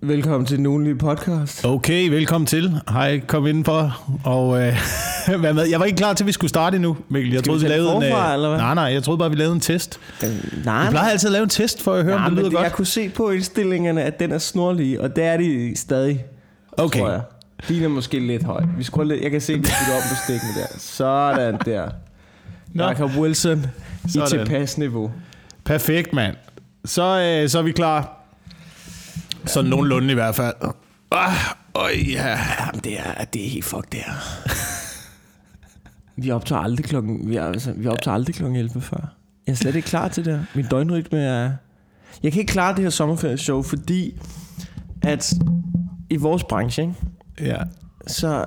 Velkommen til den ugenlige podcast. Okay, velkommen til. Hej, kom indenfor. Og øh, hvad med? Jeg var ikke klar til, at vi skulle starte endnu, Mikkel. Jeg Skal vi troede, vi, lavede en... forfra, eller hvad? Nej, nej, jeg troede bare, vi lavede en test. Nej, Jeg plejer altid at lave en test, for at høre, ja, om det lyder det, jeg godt. kunne se på indstillingerne, at den er snorlig, og det er de stadig, Okay. tror jeg. Din er måske lidt høj. Vi skruer lidt, jeg kan se, at vi op på stikken der. Sådan der. Nå. Jacob Wilson i Sådan. tilpas niveau. Perfekt, mand. Så, øh, så er vi klar. Sådan nogenlunde i hvert fald. Ah, øj, ja. Jamen, det er, det er helt fuck det her. vi optager aldrig klokken, vi, er, altså, vi optager aldrig klokken 11 før. Jeg er slet ikke klar til det her. Min døgnrytme er... Jeg kan ikke klare det her sommerferieshow, fordi at i vores branche, ikke, ja. så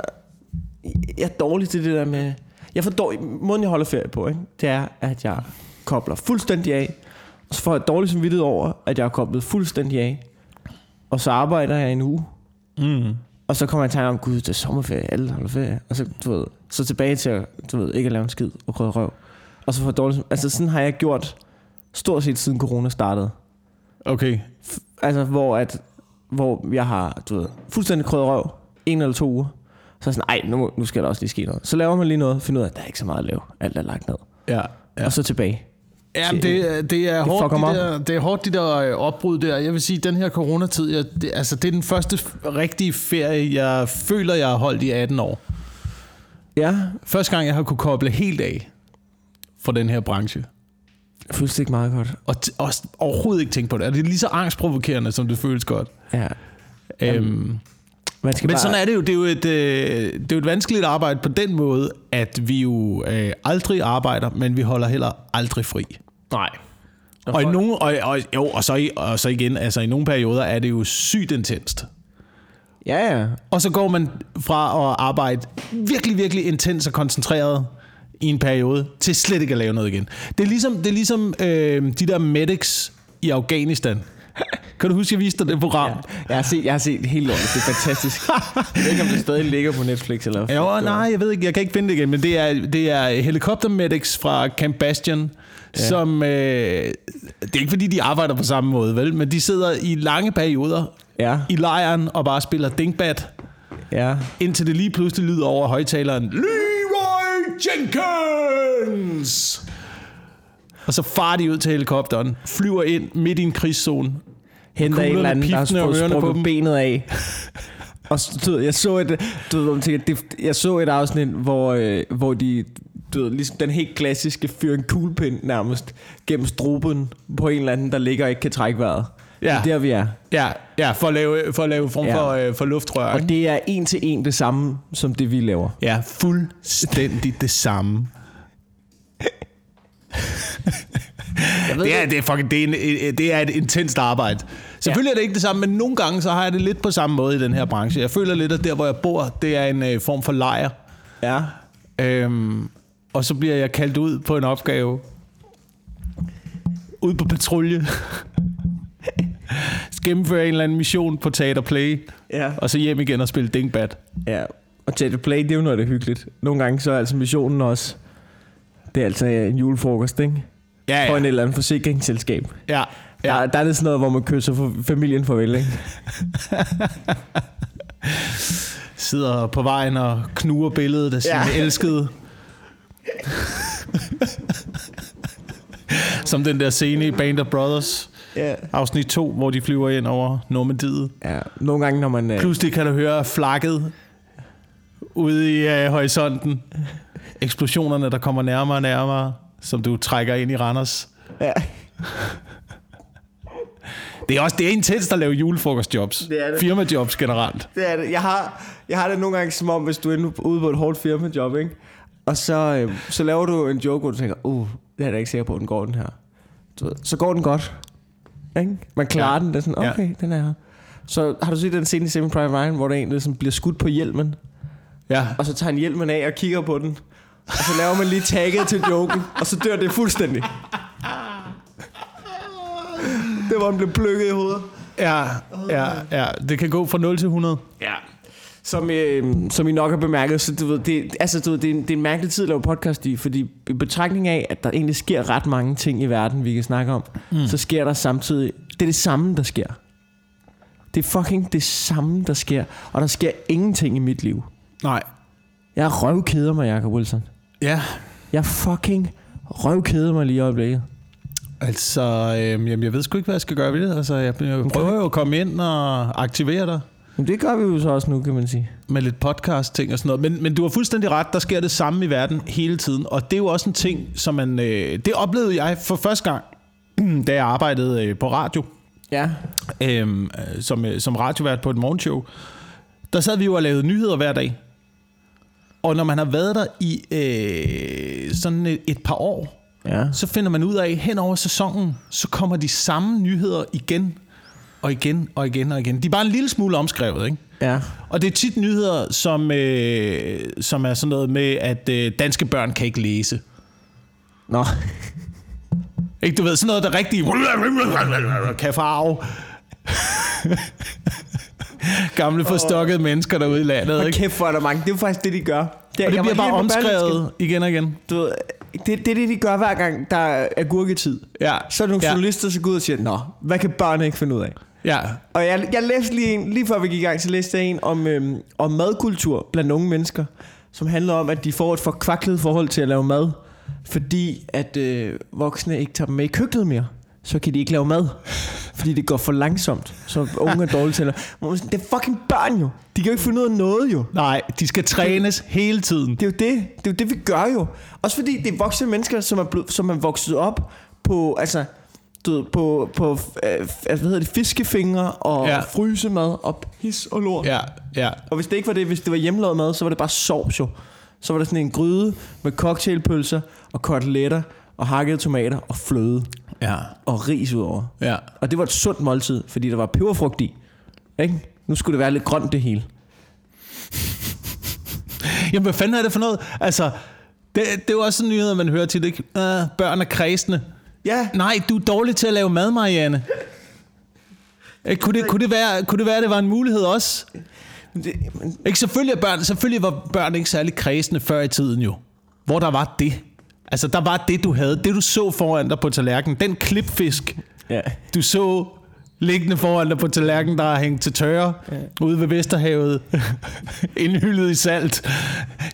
jeg er dårlig til det der med... Jeg får dårlig, måden jeg holder ferie på, ikke, det er, at jeg kobler fuldstændig af, og så får jeg dårlig samvittighed over, at jeg er koblet fuldstændig af, og så arbejder jeg en uge, Mm. og så kommer jeg i tanke om, gud, det er sommerferie, alle holder ferie. Og så, du ved, så tilbage til at, du ved, ikke at lave en skid og krydde røv. Og så får dårligt... Altså sådan har jeg gjort stort set siden corona startede. Okay. Altså hvor at, hvor jeg har, du ved, fuldstændig krydder røv, en eller to uger. Så er jeg sådan, ej, nu, nu skal der også lige ske noget. Så laver man lige noget, finder ud af, at der er ikke så meget at lave. Alt er lagt ned. Ja. ja. Og så tilbage. Ja, det, er- det, er Det hårdt, fucker de der, det er hårdt, de der øh, opbrud der. Jeg vil sige, den her coronatid, jeg, det, altså, det er den første rigtige ferie, jeg føler, jeg har holdt i 18 år. Ja, Første gang, jeg har kunne koble helt af fra den her branche. det ikke meget godt. Og, og overhovedet ikke tænke på det. Og det er lige så angstprovokerende, som det føles godt. Ja. Øhm, Man skal men bare, sådan er det jo. Det er jo, et, øh, det er jo et vanskeligt arbejde på den måde, at vi jo øh, aldrig arbejder, men vi holder heller aldrig fri. Nej. Og, i nogle, og, og, jo, og, så, og så igen, altså i nogle perioder er det jo sygt intenst. Ja, ja. Og så går man fra at arbejde virkelig, virkelig intens og koncentreret i en periode, til slet ikke at lave noget igen. Det er ligesom, det er ligesom øh, de der medics i Afghanistan. Kan du huske, jeg viste dig det program? Ja, jeg har set, jeg har set helt lortet. Det er fantastisk. jeg ved ikke, om det stadig ligger på Netflix eller hvad. Ja, fuck jo, nej, jeg ved ikke, jeg kan ikke finde det igen, men det er, det er helikoptermedics fra Camp Bastion, ja. som, øh, det er ikke fordi, de arbejder på samme måde, vel, men de sidder i lange perioder Ja, i lejren og bare spiller dingbat, ja. indtil det lige pludselig lyder over højtaleren, Leroy Jenkins! Og så farer de ud til helikopteren, flyver ind midt i en krigszone. Henter en eller anden, der har sprukket benet af. Og så, jeg så et, du ved, jeg så et afsnit, hvor, øh, hvor de, du ved, ligesom den helt klassiske fyr en kuglepind nærmest gennem struben på en eller anden, der ligger og ikke kan trække vejret. Ja. Det er der, vi er. Ja, ja for, at lave, for at lave form Ja. for, øh, for luftrør. Og det er en til en det samme, som det vi laver. Ja, fuldstændig det samme. Det er, det, er fucking, det, er en, det er et intenst arbejde. Selvfølgelig ja. er det ikke det samme, men nogle gange så har jeg det lidt på samme måde i den her branche. Jeg føler lidt, at der, hvor jeg bor, det er en øh, form for lejr. Ja. Øhm, og så bliver jeg kaldt ud på en opgave. Ud på patrulje. Gennemføre en eller anden mission på Teater Play. Ja. Og så hjem igen og spille Dingbat. Ja, og Jet Play, det er jo noget, der er hyggeligt. Nogle gange så er altså missionen også, det er altså en julefrokost, ikke? Ja, ja. en eller anden forsikringsselskab. ja, Ja. Der, der er det sådan noget, hvor man kysser for familien farvel, ikke? Sidder på vejen og knuger billedet af sin ja. elskede. Som den der scene i Band of Brothers, Ja. afsnit 2, hvor de flyver ind over Normandiet. ja. Nogle gange, når man... Øh, Pludselig kan du høre flakket ude i øh, horisonten. Eksplosionerne, der kommer nærmere og nærmere, som du trækker ind i Randers. ja. Det er også det er intenst at lave julefrokostjobs. Det er det. Firmajobs generelt. Det er det. Jeg har, jeg har det nogle gange som om, hvis du er ude på et hårdt firmajob, ikke? Og så, øh, så laver du en joke, hvor du tænker, uh, det er jeg da ikke sikker på, at den går den her. Du ved, så går den godt. Ikke? Man klarer Ja. den, det er sådan, Ja. okay, den er her. Så har du set den scene i Saving Private Ryan, hvor der er en, sådan bliver skudt på hjelmen, Ja. og så tager han hjelmen af og kigger på den, og så laver man lige tagget til joken, og så dør det fuldstændig. Det var, den blev plukket i hovedet. Ja, ja, ja. Det kan gå fra 0 til 100. Ja. Som, øh, som I nok har bemærket, så du ved, det, altså, du ved, det, er en, det er en mærkelig tid at lave podcast i, fordi i betragtning af, at der egentlig sker ret mange ting i verden, vi kan snakke om, mm. så sker der samtidig, det er det samme, der sker. Det er fucking det samme, der sker. Og der sker ingenting i mit liv. Nej. Jeg røvkeder mig, Jacob Wilson. Ja, Jeg fucking røvkeder mig lige i øjeblikket. altså, øh, jamen, jeg ved sgu ikke, hvad jeg skal gøre ved det. Altså, jeg, jeg prøver jo at komme ind og aktivere dig Men det gør vi jo så også nu, kan man sige. med lidt podcast-ting og sådan noget. Men, men du har fuldstændig ret, der sker det samme i verden hele tiden. Og det er jo også en ting, som man... Øh, det oplevede jeg for første gang, da jeg arbejdede øh, på radio. Ja. øhm, øh, som, øh, som radiovært på et morgenshow, der sad vi jo og lavede nyheder hver dag. Og når man har været der i øh, sådan et, et par år, Ja. så finder man ud af, hen over sæsonen, så kommer de samme nyheder igen og igen og igen og igen. De er bare en lille smule omskrevet, ikke? Ja. Og det er tit nyheder, som, øh, som er sådan noget med, at øh, danske børn kan ikke læse. Nå. Ikke, du ved, sådan noget, der rigtig kan farve. Gamle forstokkede mennesker derude i landet, ikke? kæft, hvor er der mange. Det er jo faktisk det, de gør. Det, Og det bliver bare omskrevet igen og igen. Du ved, det, det er det, de gør hver gang, der er agurketid. Ja. Så er der nogle Ja. journalister, der går ud og siger, Nå, hvad kan børn ikke finde ud af? Ja, Og jeg, jeg læste lige en, lige før vi gik i gang, så læste jeg en om, øhm, om madkultur blandt unge mennesker, som handler om, at de får et forkvaklet forhold til at lave mad, fordi at øh, voksne ikke tager dem med i køkkenet mere. Så kan de ikke lave mad, fordi det går for langsomt. Så unge er dårlige til at Det er fucking børn jo. De kan jo ikke finde ud af noget jo. nej, de skal trænes hele tiden. Det er jo det. Det er jo det, vi gør jo. Også fordi det er voksne mennesker, som er, blevet, som er vokset op på, altså, du ved, på, på øh, hvad hedder det, fiskefingre og Ja. frysemad og pis og lort. Ja, ja. Og hvis det ikke var det, hvis det var hjemmelavet mad, så var det bare sovs jo. Så var der sådan en gryde med cocktailpølser og koteletter og hakkede tomater og fløde Ja, og ris udover. ja. Og det var et sundt måltid, fordi der var peberfrugt i. Ikke? Nu skulle det være lidt grønt det hele. Jamen, hvad fanden er det for noget? Altså, det, det er jo også sådan nyheder, man hører til, ikke? Uh, børn er kredsende. Ja, Nej, du er dårlig til at lave mad, Marianne. Eh, Kunne det, kunne, det være, kunne det være, at det var en mulighed også? det, men, Ikke, selvfølgelig, er børn, selvfølgelig var børn ikke særlig kredsende før i tiden jo. Hvor der var det. Altså, der var det, du havde. Det, du så foran dig på tallerkenen. Den klipfisk, ja. du så liggende foran dig på tallerkenen, der er hængt til tørre ja. ude ved Vesterhavet, indhyldet i salt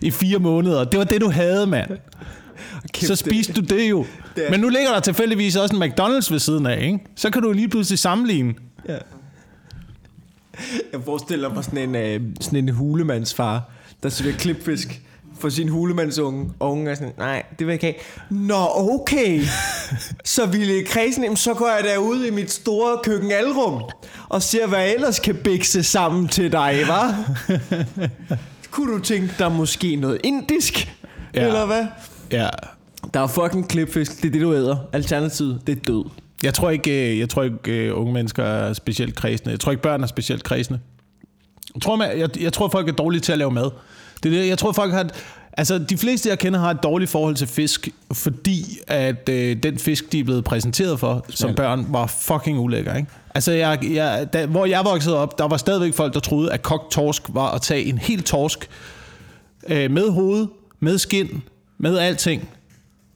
i fire måneder. Det var det, du havde, mand. Kæft, Så spiste du det jo. Det Men nu ligger der tilfældigvis også en McDonald's ved siden af, ikke? Så kan du lige pludselig sammenligne. Ja. Jeg forestiller mig sådan en, øh, sådan en hulemandsfar, der serverer klipfisk for sin hulemandsunge, og ungen er sådan, nej, det vil jeg ikke have. Nå, okay. Så ville kredsen, jamen, så går jeg derud i mit store køkkenalrum, og ser, hvad jeg ellers kan bikse sammen til dig, hva? Kunne du tænke dig måske noget indisk? Ja. Eller hvad? Ja. Der er fucking klipfisk, det er det, du æder. Alternativet, det er død. Jeg tror ikke, øh, jeg tror ikke øh, unge mennesker er specielt kredsende. Jeg tror ikke, børn er specielt kredsende. Jeg tror, man, jeg, jeg tror folk er dårlige til at lave mad. Det det, jeg tror, folk har... Altså, de fleste, jeg kender, har et dårligt forhold til fisk, fordi at øh, den fisk, de er blevet præsenteret for som Ja. børn, var fucking ulækker, ikke? Altså, jeg, jeg, da, hvor jeg voksede op, der var stadigvæk folk, der troede, at kogt torsk var at tage en helt torsk øh, med hoved, med skin, med alting.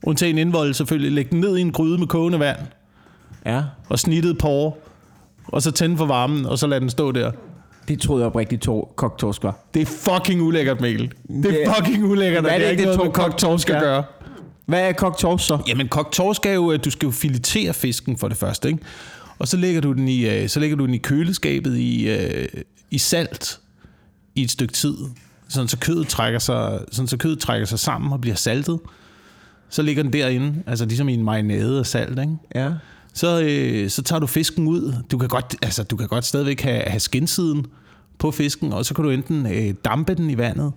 Undtagen indvold selvfølgelig. Lægge den ned i en gryde med kogende vand Ja. og snittet porre, og så tænde for varmen, og så lade den stå der. Det troede jeg oprigtigt tor- kogt torsk var. Det er fucking ulækkert, Mikkel. Det er Det- fucking ulækkert, Hvad er det er det, ikke det noget med to- kogt torsk at Ja. gøre. Hvad er kogt torsk så? Jamen, kogt torsk er jo, at du skal jo filetere fisken for det første, ikke? Og så lægger du den i, øh, så lægger du den i køleskabet i, øh, i salt i et stykke tid, sådan så kødet trækker sig, sådan så kødet trækker sig sammen og bliver saltet. Så ligger den derinde, altså ligesom i en marinade af salt, ikke? Ja. Så, øh, så tager du fisken ud. Du kan godt, altså, du kan godt stadigvæk have, have skinsiden på fisken, og så kan du enten øh, dampe den i vandet,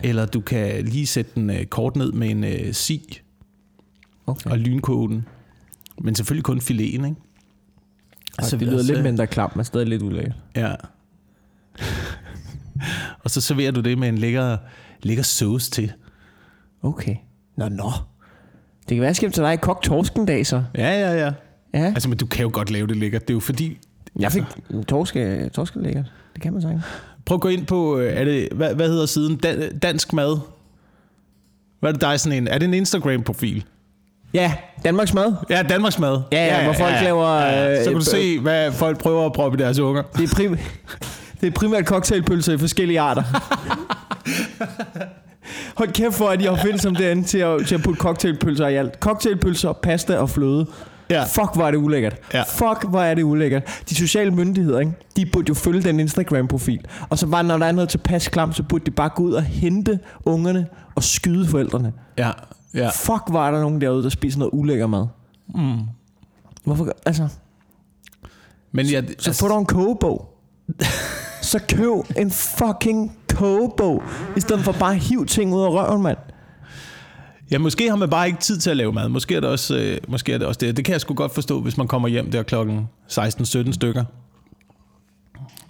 eller du kan lige sætte den øh, kort ned med en øh, si Okay. og lynkoge den. Men selvfølgelig kun fileten, ikke? Altså, det lyder lidt mindre klamt, men stadig lidt ulækkert. Ja. og så serverer du det med en lækker, lækker sauce til. Okay. Nå, nå. Det kan være, jeg skal til dig i kogt torsk en dag, så. Ja, ja, ja. Ja. Altså, men du kan jo godt lave det lækkert. Det er jo fordi... Jeg fik torsk, øh, torsk er lækkert. Det kan man sige. Prøv at gå ind på, øh, er det, hvad, hvad hedder siden? Dan, dansk mad. Hvad er det, der er sådan en? Er det en Instagram-profil? Ja, Danmarks mad. Ja, Danmarks mad. Ja, ja, hvor folk laver, Så kan øh, du se, hvad folk prøver at proppe i deres unger. Det er, prim- det er primært cocktailpølser i forskellige arter. Hold kæft for, at de har findet som derinde til at, til at putte cocktailpølser i alt. Cocktailpølser, pasta og fløde. Ja. Fuck, hvor er det ulækkert. Ja. Fuck, hvor er det ulækkert. De sociale myndigheder, ikke? de burde jo følge den Instagram-profil. Og så bare, når der er noget tilpas klam, så burde de bare gå ud og hente ungerne og skyde forældrene. Ja, ja. Fuck, er der nogen derude, der spiser noget ulækker mad. Mm. Hvorfor? Altså, Men ja, så få dig en kogebog. så køb en fucking kogebog, i stedet for bare at hive ting ud af røven, mand. Ja, måske har man bare ikke tid til at lave mad. Måske er det også, øh, måske er det, også det. Det kan jeg sgu godt forstå, hvis man kommer hjem der klokken 16-17 stykker.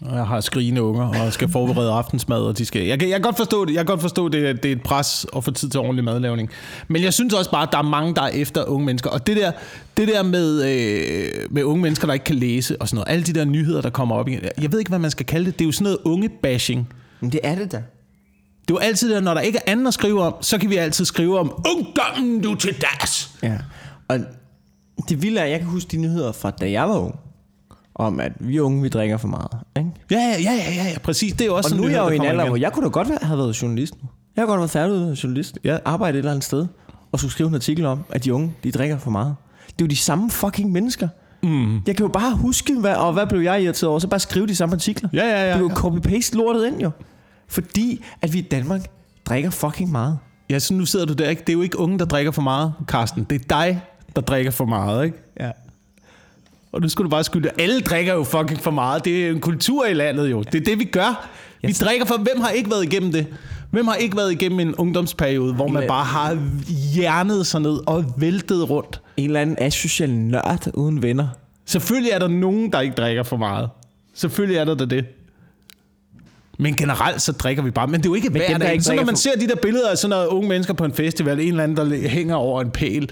Jeg har skrigende unger, og skal forberede aftensmad, og de skal... Jeg kan, jeg kan godt forstå det. Jeg kan godt forstå, det, det er et pres at få tid til ordentlig madlavning. Men jeg synes også bare, at der er mange, der er efter unge mennesker. Og det der, det der med, øh, med unge mennesker, der ikke kan læse og sådan noget. Alle de der nyheder, der kommer op igen. Jeg ved ikke, hvad man skal kalde det. Det er jo sådan noget unge-bashing. Men det er det da. Det er jo altid der, når der ikke er andet at skrive om, så kan vi altid skrive om ungdommen du til das. Ja. Og det vilde er, jeg kan huske de nyheder fra, da jeg var ung. Om, at vi unge, vi drikker for meget. Ikke? Ja, ja, ja, ja, ja, præcis. Det er også Og nu er jeg jo i en alder, hvor jeg kunne da godt være, have været journalist nu. Jeg har godt været færdiguddannet journalist. Jeg arbejder et eller andet sted, og skulle skrive en artikel om, at de unge, de drikker for meget. Det er jo de samme fucking mennesker. Mm. Jeg kan jo bare huske, hvad, og hvad blev jeg irriteret over, så bare skrive de samme artikler. Ja, ja, ja. Det er jo copy-paste lortet ind jo. Fordi, at vi i Danmark drikker fucking meget. Ja, så nu sidder du der, ikke? Det er jo ikke unge, der drikker for meget, Karsten. Det er dig, der drikker for meget, ikke? Ja. Og nu skulle du bare skylde. Alle drikker jo fucking for meget. Det er en kultur i landet jo. Det er det, vi gør. Vi Yes. drikker for... Hvem har ikke været igennem det? Hvem har ikke været igennem en ungdomsperiode, hvor man bare har hjernet sig ned og væltet rundt? En eller anden asocial nørd uden venner. Selvfølgelig er der nogen, der ikke drikker for meget. Selvfølgelig er der da det. Men generelt så drikker vi bare. Men det er jo ikke hver dag. Så når man for- ser de der billeder af sådan noget unge mennesker på en festival, en eller anden, der hænger over en pæl,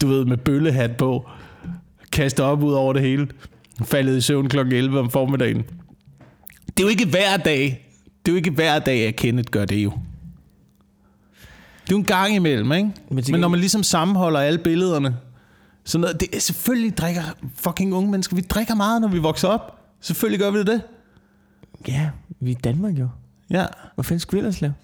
du ved, med bøllehat på, kaster op ud over det hele, faldet i søvn kl. 11 om formiddagen. Det er jo ikke hver dag. Det er jo ikke hver dag, at Kenneth gør det jo. Det er jo en gang imellem, ikke? Men Men, når man ligesom sammenholder alle billederne, så noget, det, selvfølgelig drikker fucking unge mennesker. Vi drikker meget, når vi vokser op. Selvfølgelig gør vi det. Ja, vi er i Danmark jo. Ja. Hvor fanden skulle vi ellers lave?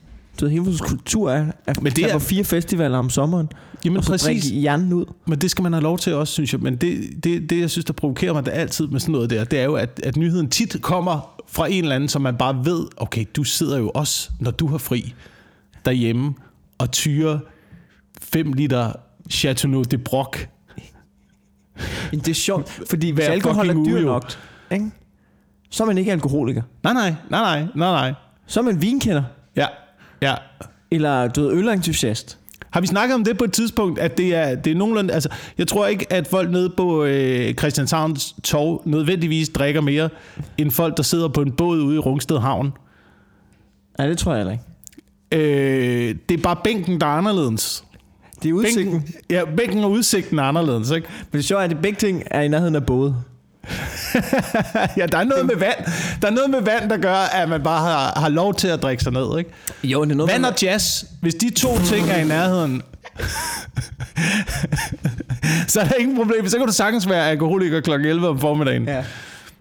Du ved, hele vores kultur er, at Men det er- på fire festivaler om sommeren, Jamen og så præcis. hjernen ud. Men det skal man have lov til også, synes jeg. Men det, det, det jeg synes, der provokerer mig det altid med sådan noget der, det er jo, at, at nyheden tit kommer fra en eller anden, som man bare ved, okay, du sidder jo også, når du har fri derhjemme, og tyrer 5 liter Chateauneuf de Broc. Men det er sjovt, fordi hvis alkohol er dyr nok, ikke? så er man ikke alkoholiker. Nej, nej, nej, nej, nej, nej. Så er man vinkender, Ja, ja. eller du ved, ølentusiast. Har vi snakket om det på et tidspunkt, at det er, det er nogenlunde... Altså, jeg tror ikke, at folk nede på øh, Christianshavns Torv nødvendigvis drikker mere, end folk, der sidder på en båd ude i Rungsted Havn. Nej, det tror jeg heller ikke. Øh, det er bare bænken, der er anderledes. Det er udsigten. Bænken, ja, bænken og udsigten er anderledes, ikke? Men det sjove er, at det begge ting er i nærheden af både. ja, der er noget med vand. Der er noget med vand, der gør, at man bare har, har lov til at drikke sig ned, ikke? Jo, det er noget, Vand man- og jazz, hvis de to ting er i nærheden, så er der ingen problem. Så kan du sagtens være alkoholiker kl. 11 om formiddagen. Ja,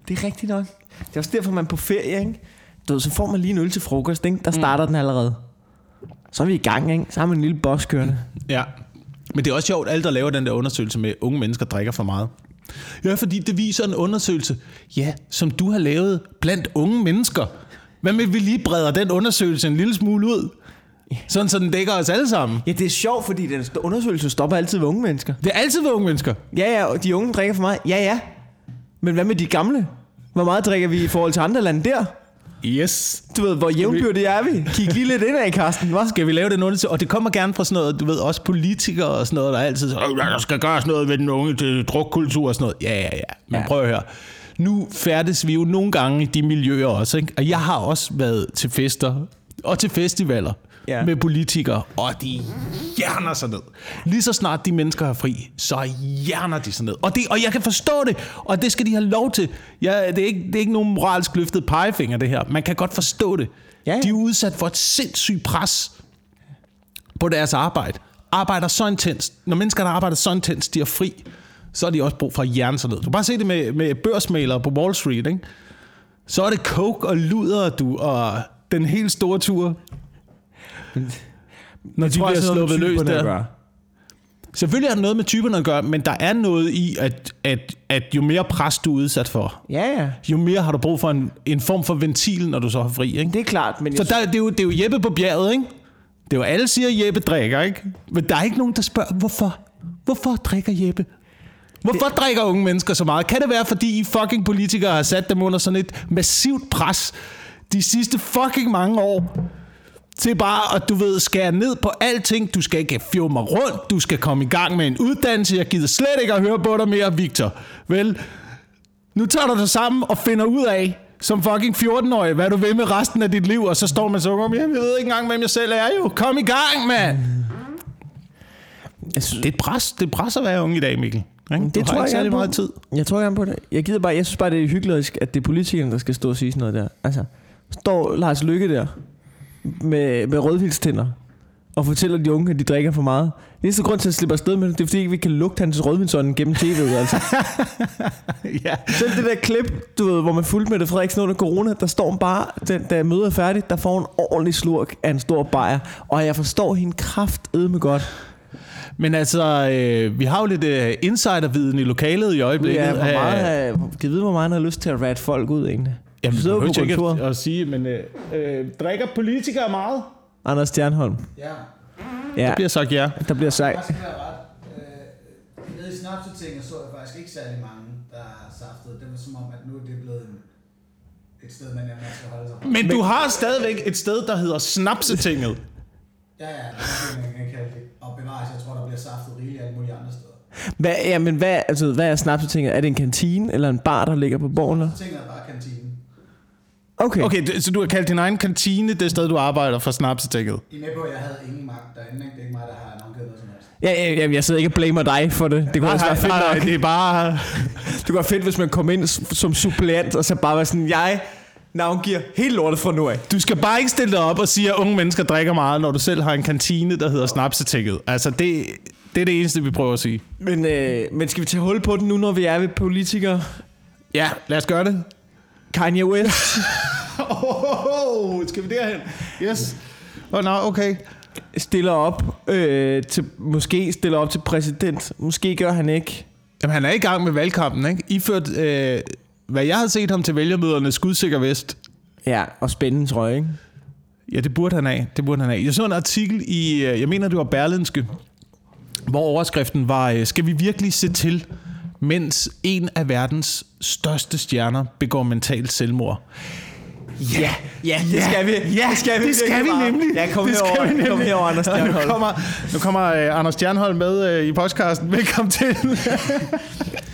det er rigtigt nok. Det er også derfor, man er på ferie, ikke? Du ved, så får man lige en øl til frokost, ikke? Der starter mm. den allerede. Så er vi i gang, ikke? Så har man en lille boss kørende. Ja. Men det er også sjovt, alle der laver den der undersøgelse med, unge mennesker drikker for meget. Ja, fordi det viser en undersøgelse, ja, som du har lavet blandt unge mennesker. Hvad med, vi lige breder den undersøgelse en lille smule ud? Sådan, så den dækker os alle sammen. Ja, det er sjovt, fordi den undersøgelse stopper altid ved unge mennesker. Det er altid ved unge mennesker. Ja, ja, og de unge drikker for meget. Ja, ja. Men hvad med de gamle? Hvor meget drikker vi i forhold til andre lande der? Yes. Du ved, hvor jævnbyrdige er vi? Kig lige lidt ind af, Karsten, hva'? Skal vi lave den undersøgelse? Og det kommer gerne fra sådan noget, du ved, også politikere og sådan noget, der er altid så, "Øh, der skal gøres noget ved den unge til drukkultur og sådan noget. Ja, ja, ja. Men Ja. prøv at høre. Nu færdes vi jo nogle gange i de miljøer også, ikke? Og jeg har også været til fester og til festivaler Ja. med politikere, og de hjerner sig ned. Lige så snart de mennesker har fri, så hjerner de sig ned. Og, det, og jeg kan forstå det, og det skal de have lov til. Ja, det, er ikke, det er ikke nogen moralsk løftet pegefinger, det her. Man kan godt forstå det. Ja, ja. De er udsat for et sindssygt pres på deres arbejde. arbejder så intens, når mennesker, der arbejder så intens, de er fri, så har de også brug for at hjerne sig ned. Du kan bare se det med, med børsmalere på Wall Street, ikke? Så er det coke og luder, du, og den helt store tur. Når de tror bliver sluppet løs der. gøre. Selvfølgelig har det noget med typerne at gøre, men der er noget i, at, at, at jo mere pres du er udsat for, Ja, ja. jo mere har du brug for en, en form for ventil, når du så er fri. Ikke? Det er klart, men Så der, det, er jo, det er jo Jeppe på bjerget, ikke? Det er jo alle siger, at Jeppe drikker, ikke? Men der er ikke nogen, der spørger, hvorfor? Hvorfor drikker Jeppe? Hvorfor det... drikker unge mennesker så meget? Kan det være, fordi I fucking politikere har sat dem under sådan et massivt pres de sidste fucking mange år? Til bare at, du ved, skære ned på alting. Du skal ikke fjove mig rundt. Du skal komme i gang med en uddannelse. Jeg gider slet ikke at høre på dig mere, Victor. Vel, nu tager du dig sammen og finder ud af, som fucking 14-årig, hvad du vil med resten af dit liv, og så står man så og jeg ved ikke engang, hvem jeg selv er jo. Kom i gang, mand! jeg, synes, Det er pres, det er pres at være ung i dag, Mikkel. Ikke? det du tror har jeg ikke meget tid. jeg tror gerne på det. Jeg gider bare, jeg synes bare, det er hyggelig, at det er politikerne, der skal stå og sige sådan noget der. Altså, står Lars Lykke der med, med rødvinstænder og fortæller de unge, at de drikker for meget. Det eneste grund til at slippe afsted med det, det er fordi, vi kan lugte hans rødvinsånden gennem tv'et. Altså. ja. Selv det der klip, du ved, hvor man fulgte med det Frederiksen under corona, der står hun bare, den, da mødet er færdigt, der får en ordentlig slurk af en stor bajer. Og jeg forstår hende kraftedme godt. Men altså, øh, vi har jo lidt øh, insiderviden i lokalet i øjeblikket. Ja, hvor meget, øh, kan vide, hvor meget han har lyst til at rat folk ud egentlig? Jamen, sidder jo på ikke kontoret. at, at sige, men øh, øh, drikker politikere meget? Anders Stjernholm. Ja, Ja, Det bliver sagt ja. der bliver sagt. jeg. Øh, nede i snapsetinget så jeg faktisk ikke særlig mange, der saftede. Det var som om, at nu er det blevet en, et sted, man, man skal holde sig. Men du har stadigvæk et sted, der hedder Snapsetinget. Ja, ja, det er man kan kalde det. Og bevares, jeg tror, der bliver saftet rigeligt alle mulige andre steder. Hvad, ja, men hvad, altså, hvad er snapsetinget? Er det en kantine eller en bar, der ligger på borgen? eller? Tinget er bare. Okay. okay. Så du har kaldt din egen kantine det sted, du arbejder for Snapsetinget. I med på, at jeg havde ingen magt derinde. Ikke? Det er ikke mig, der har navngivet noget som helst. Ja, ja, ja, jeg sidder ikke og blamer dig for det. Det kunne også være fedt nej, nok. det er bare... Det kunne være fedt, hvis man kom ind som suppleant, og så bare var sådan, jeg navngiver helt lortet fra nu af. Du skal bare ikke stille dig op og sige, at unge mennesker drikker meget, når du selv har en kantine, der hedder Snapsetinget. Altså, det, det er det eneste, vi prøver at sige. Men, øh, men skal vi tage hul på den nu, når vi er ved politikere? Ja, lad os gøre det. Kanye West Oh, skal vi derhen? Yes. Åh, oh, nå, okay. stiller op øh, til, måske stiller op til præsident. Måske gør han ikke. Jamen, han er i gang med valgkampen, ikke? Iført, øh, hvad jeg havde set ham til vælgermøderne, skudsikker vest. Ja, og spændende, tror jeg, ikke? Ja, det burde han af. Det burde han af. Jeg så en artikel i, øh, jeg mener, det var Berlinske, hvor overskriften var, øh, skal vi virkelig se til, mens en af verdens største stjerner begår mentalt selvmord? Ja, ja, det skal vi. Ja, det skal vi, det skal vi nemlig. Ja, kom Det skal herover, vi nemlig. kom herover, Anders Nu Stjernholm. kommer, nu kommer øh, Anders Stjernholm med øh, i podcasten. Velkommen til.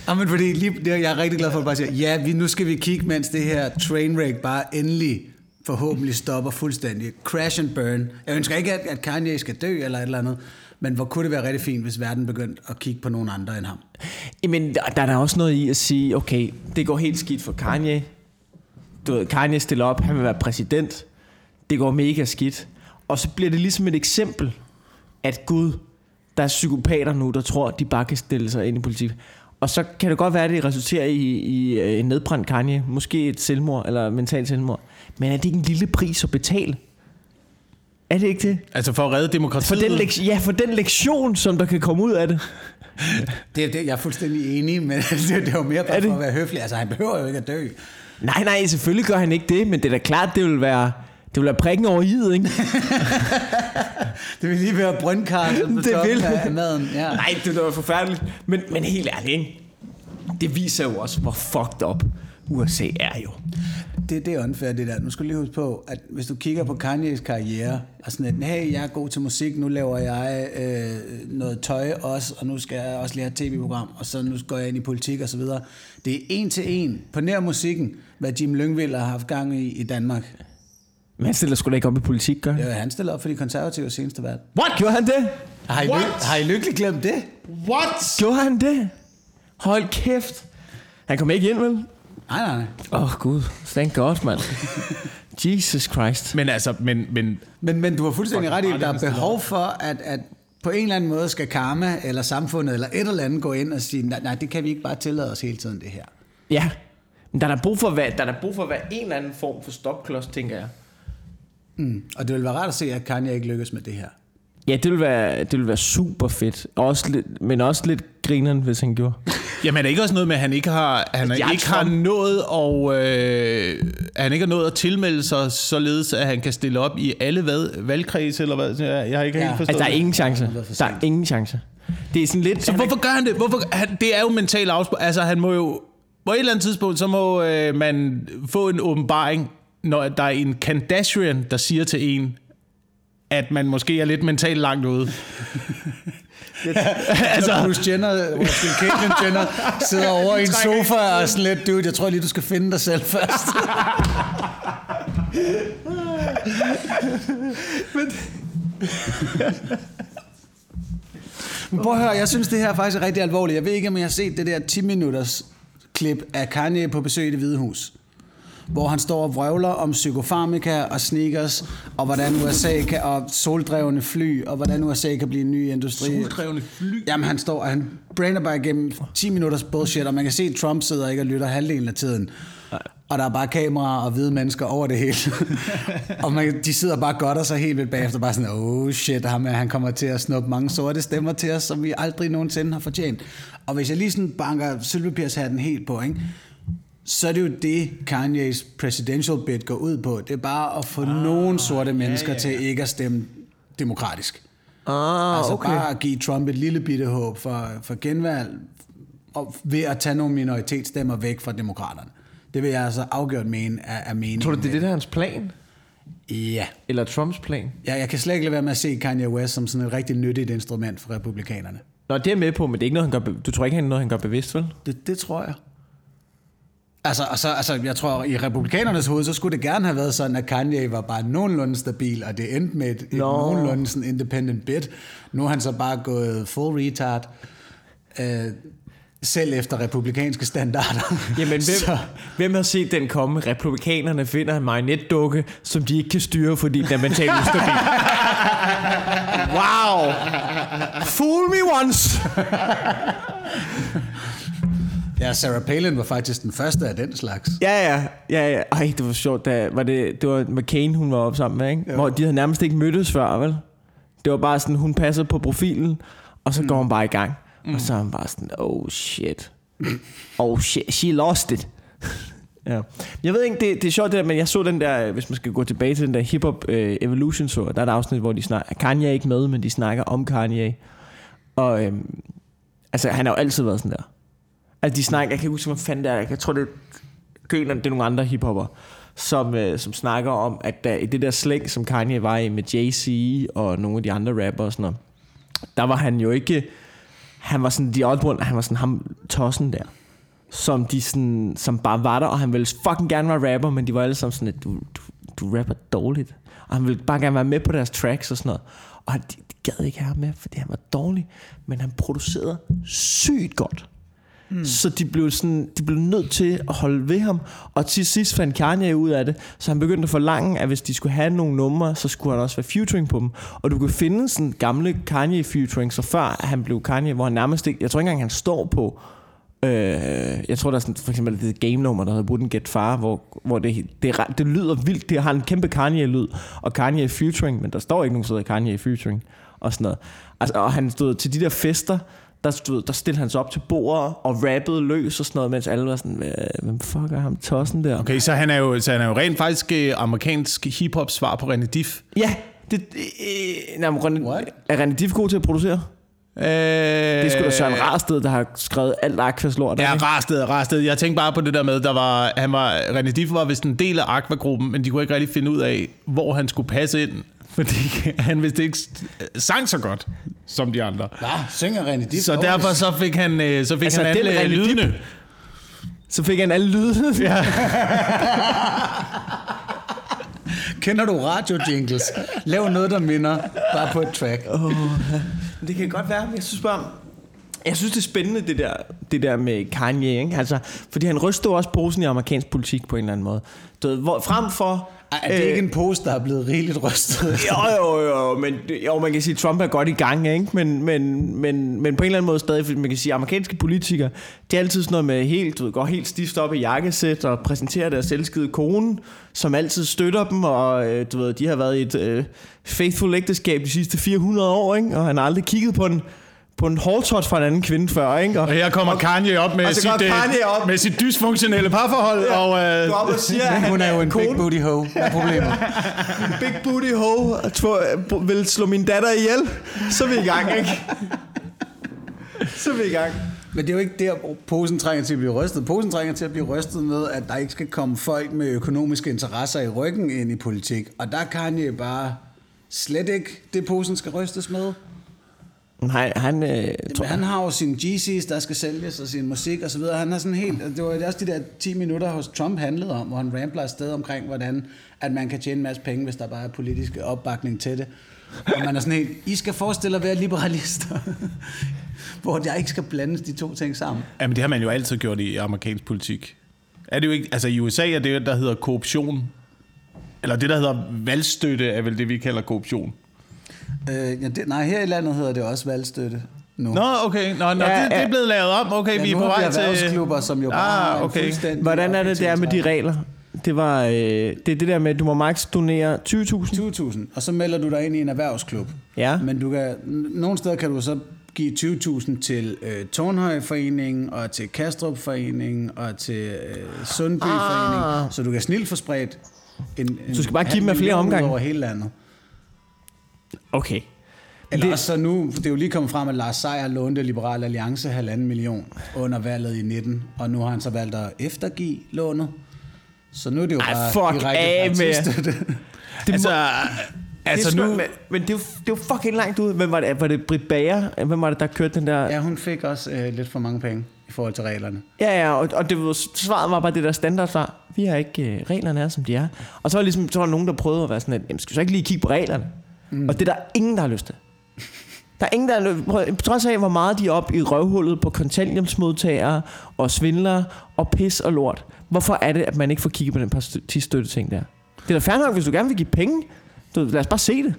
Ja, men fordi lige, jeg er rigtig glad for, at du bare siger, ja, vi, nu skal vi kigge, mens det her trainwreck bare endelig forhåbentlig stopper fuldstændig. Crash and burn. Jeg ønsker ikke, at, at Kanye skal dø eller et eller andet, men hvor kunne det være rigtig fint, hvis verden begyndte at kigge på nogen andre end ham. Jamen, der, der er der også noget i at sige, okay, det går helt skidt for Kanye. Du ved, Kanye stiller op, han vil være præsident. Det går mega skidt. Og så bliver det ligesom et eksempel, at Gud, der er psykopater nu, der tror, de bare kan stille sig ind i politik. Og så kan det godt være, at det resulterer i, i øh, en nedbrændt Kanye. Måske et selvmord, eller mentalt selvmord. Men er det ikke en lille pris at betale? Er det ikke det? altså for at redde For demokratiet. den, lek- ja, for den lektion, som der kan komme ud af det. Det, er det, jeg er fuldstændig enig, men det, det var mere bare Er det? for at være høflig. Altså, han behøver jo ikke at dø. Nej, nej, selvfølgelig gør han ikke det, men det er da klart, det vil være, det vil være prikken over i'et, ikke? Det vil lige være brøndkarset på Det vil. af maden. Ja. Nej, det er da forfærdeligt. Men, men helt ærligt, ikke? det viser jo også, hvor fucked up USA er jo. Det, det er unfair, det der. Nu skal du lige huske på, at hvis du kigger på Kanye's karriere, og sådan et, hey, jeg er god til musik, nu laver jeg øh, noget tøj også, og nu skal jeg også lære tv-program, og så nu går jeg ind i politik og så videre. Det er en til en, på nær musikken, hvad Jim Lyngvild har haft gang i i Danmark. Men han stiller sgu da ikke op i politik, gør han? Øh, han stiller op for de konservative seneste valg. What? Gjorde han det? Har I, What? ly- har I lykkeligt glemt det? What? Gjorde han det? Hold kæft. Han kom ikke ind, vel? Nej, nej, nej. Åh, oh, gud. Thank God, mand. Jesus Christ. Men altså, men, men Men, men du har fuldstændig ret i, at er der er behov for, at, at på en eller anden måde skal karma, eller samfundet, eller et eller andet gå ind og sige, nej, nej det kan vi ikke bare tillade os hele tiden, det her. Ja, men der er der brug for, hvad, der er der brug for at være en eller anden form for stopklods, tænker jeg. Mm. Og det vil være rart at se, at Kanye ikke lykkes med det her. Ja, det vil være, det vil være super fedt. Også lidt, men også lidt grineren, hvis han gjorde. Jamen er det ikke også noget med, at han ikke har, han Jeg ikke tror- har nået og øh, han ikke har nået at tilmelde sig, således at han kan stille op i alle hvad, valgkredse, eller hvad? Jeg, jeg har ikke Ja. helt forstået Altså, der er ingen chance. Er Der er ingen chance. Det er sådan lidt... Så hvorfor gør han det? Hvorfor, han, det er jo mental afspor. Altså han må jo, på et eller andet tidspunkt, så må øh, man få en åbenbaring, når der er en Kardashian, der siger til en, at man måske er lidt mentalt langt ude. Altså, Bruce Jenner, Bruce Caitlyn Jenner sidder over i en sofa og er sådan lidt, dude, jeg tror lige, du skal finde dig selv først. Men prøv at høre, jeg synes, det her er faktisk rigtig alvorligt. Jeg ved ikke, om jeg har set det der 10-minutters klip af Kanye på besøg i det hvide hus hvor han står og vrøvler om psykofarmika og sneakers, og hvordan USA kan, og soldrevne fly, og hvordan USA kan blive en ny industri. Soldrevne fly? Jamen, han står og han brainer bare igennem 10 minutters bullshit, og man kan se, at Trump sidder ikke og lytter halvdelen af tiden. Og der er bare kameraer og hvide mennesker over det hele. og man, de sidder bare godt og så helt vildt bagefter, bare sådan, oh shit, ham er, han kommer til at snuppe mange sorte stemmer til os, som vi aldrig nogensinde har fortjent. Og hvis jeg lige sådan banker sølvpapirshatten helt på, ikke? Så er det jo det, Kanye's presidential bid går ud på. Det er bare at få ah, nogle sorte mennesker ja, ja, ja. til ikke at stemme demokratisk. Ah, Altså okay. bare at give Trump et lille bitte håb for, for genvalg, og ved at tage nogle minoritetsstemmer væk fra demokraterne. Det vil jeg altså afgjort mene er, er meningen. Tror du, det er det, der er hans plan? Ja. Eller Trumps plan? ja. Jeg kan slet ikke lade være med at se Kanye West som sådan et rigtig nyttigt instrument for republikanerne. Nå, det er med på, men det er ikke noget, han gør, du tror ikke, han er noget, han gør bevidst, vel? Det, det tror jeg. Altså, altså, altså, jeg tror, i republikanernes hoved, så skulle det gerne have været sådan, at Kanye var bare nogenlunde stabil, og det endte med et, et Nå. nogenlunde sådan independent bit. Nu er han så bare gået full retard, øh, selv efter republikanske standarder. Jamen, hvem, Så, hvem har set den komme? Republikanerne finder en marionetdukke, som de ikke kan styre, fordi den er mentalt ustabil. wow! Fool me once! Ja, Sarah Palin var faktisk den første af den slags. Ja, ja, ja, ja. Ej, det var sjovt, da, var det, det var McCain, hun var op sammen med, ikke? Hvor de havde nærmest ikke mødtes før, vel? Det var bare sådan, hun passede på profilen, og så mm. går hun bare i gang. Mm. Og så er hun bare sådan, oh shit. Oh shit, she lost it. ja. Jeg ved ikke, det, det er sjovt det der, men jeg så den der, hvis man skal gå tilbage til den der hip-hop uh, evolution så, der er et afsnit, hvor de snakker, Kanye er ikke med, men de snakker om Kanye. Og øhm, altså, han har jo altid været sådan der. Altså, de snakker, jeg kan ikke huske, hvad fanden det er, jeg tror, det er det er nogle andre hiphopper, som, øh, som snakker om, at der, i det der slæng, som Kanye var i med Jay-Z og nogle af de andre rapper og sådan noget, der var han jo ikke, han var sådan, de odd one, han var sådan ham tossen der, som de sådan, som bare var der, og han ville fucking gerne være rapper, men de var alle sammen sådan, at du, du, du rapper dårligt. Og han ville bare gerne være med på deres tracks og sådan noget. Og de, de gad ikke have ham med, fordi han var dårlig, men han producerede sygt godt. Mm. Så de blev, sådan, de blev nødt til at holde ved ham. Og til sidst fandt Kanye ud af det, så han begyndte at forlange, at hvis de skulle have nogle numre, så skulle han også være featuring på dem. Og du kan finde sådan gamle Kanye featuring, så før han blev Kanye, hvor han nærmest ikke, jeg tror ikke engang, han står på, øh, jeg tror der er sådan, for eksempel det game nummer, der hedder Wouldn't Get Far, hvor, hvor det, det, det lyder vildt, det har en kæmpe Kanye-lyd, og Kanye featuring, men der står ikke nogen, der Kanye featuring, og sådan noget. Altså, og han stod til de der fester, der, stod, der stillede han sig op til bordet og rappede løs og sådan noget, mens alle var sådan, "Hvad- hvem fuck er ham tossen der? Okay, så han er jo, så han er jo rent faktisk øh, amerikansk hiphop svar på René Diff. Ja, det, øh, nej, René, What? er René Diff god til at producere? Øh, Det er sgu da Søren Rarsted, der har skrevet alt Aquas lort. Ja, ikke? Rasted, Rasted. Jeg tænkte bare på det der med, der var, han var, René Diff var vist en del af Aqua-gruppen, men de kunne ikke rigtig finde ud af, hvor han skulle passe ind. Fordi han vidste ikke sang så godt, som de andre. Hvad? Synger René Diff? Så derfor så fik han, øh, så fik Altså, han alle René Dib- lydene. Så fik han alle lyde. Ja. Kender du radio jingles? Lav noget, der minder bare på et track. Det kan godt være, men jeg synes bare... Jeg synes, det er spændende, det der, det der med Kanye, ikke? Altså, fordi han ryster også posen i amerikansk politik på en eller anden måde. Du ved, hvor, frem for Ej, er det ikke en pose, der er blevet rigeligt rystet? Jo, jo, jo, men jo, man kan sige, at Trump er godt i gang, ikke? Men, men, men, men på en eller anden måde stadig, fordi man kan sige, at amerikanske politikere, det er altid sådan noget med helt, du ved, går helt stift op i jakkesæt og præsenterer deres elskede kone, som altid støtter dem, og øh, du ved, de har været i et øh, faithful ægteskab de sidste 400 år, ikke? Og han har aldrig kigget på en, på en hårdtot fra en anden kvinde før, ikke? Og her kommer Kanye op med, og sit, øh, Kanye op. med sit dysfunktionelle parforhold. Ja. Og, øh, Går op og siger, at hun er jo en kone, big booty hoe. Hvad er problemet? big booty ho, og tvo- vil slå min datter ihjel, så er vi i gang, ikke? Så er vi i gang. Men det er jo ikke der, posen trænger til at blive rystet. Posen trænger til at blive rystet med, at der ikke skal komme folk med økonomiske interesser i ryggen ind i politik. Og der kan je bare slet ikke det, posen skal rystes med. Nej, han... Øh, tror, han har jo sine GC's, der skal sælges, og sin musik og så videre. Han er sådan helt... Det var også de der 10 minutter hos Trump handlede om, hvor han rambler afsted omkring, hvordan at man kan tjene en masse penge, hvis der bare er politisk opbakning til det. Og man er sådan helt... I skal forestille at være liberalister. hvor der ikke skal blandes de to ting sammen. Jamen, det har man jo altid gjort i amerikansk politik. Er det jo ikke, altså i USA er det, der hedder korruption. Eller det, der hedder valgstøtte, er vel det, vi kalder korruption. Øh, ja, det, nej, her i landet hedder det også valgstøtte nu. Nå, okay. Nå, nå Ja, det, det er blevet lavet om. Okay, ja, vi er på vej til... erhvervsklubber, som jo bare Ah, har en okay. fuldstændig hvordan er det der med de regler? Det var øh, det er det der med, at du må max donere 20.000. 20.000, og så melder du dig ind i en erhvervsklub. Ja. Men du kan, nogle steder kan du så give 20.000 til øh, Tornhøjforeningen, og til Kastrup-foreningen, og til øh, Sundby-foreningen, Ah. så du kan snilt få spredt en, en Du skal bare give dem af flere omgange. over hele landet. Okay. Eller Det- så nu, det er jo lige kommet frem, at Lars Seier lånte Liberal Alliance halvanden million under valget i 19, og nu har han så valgt at eftergive lånet. Så nu er det jo Ej, bare fuck direkte af med-. Det Altså, må, altså det er nu... sgu- Men, men det, er jo, det er jo fucking langt ud. Hvem var det? Var det Britt Bager? Hvem var det, der kørte den der... Ja, Ja, hun fik også øh, lidt for mange penge i forhold til reglerne. ja, ja og, og det var, svaret var bare det der standardsvar. Vi har ikke... Øh, reglerne er, som de er. Og så var, ligesom, så var der nogen, der prøvede at være sådan, at jamen, skal vi så ikke lige kigge på reglerne? Mm. Og det er der ingen, der har lyst til. Der er ingen, der På trods af, hvor meget de er op i røvhullet på kontanthjælpsmodtagere og svindlere og pis og lort. Hvorfor er det, at man ikke får kigget på den partistøtteting der? Det er da fair nok, hvis du gerne vil give penge. Du, lad os bare se det.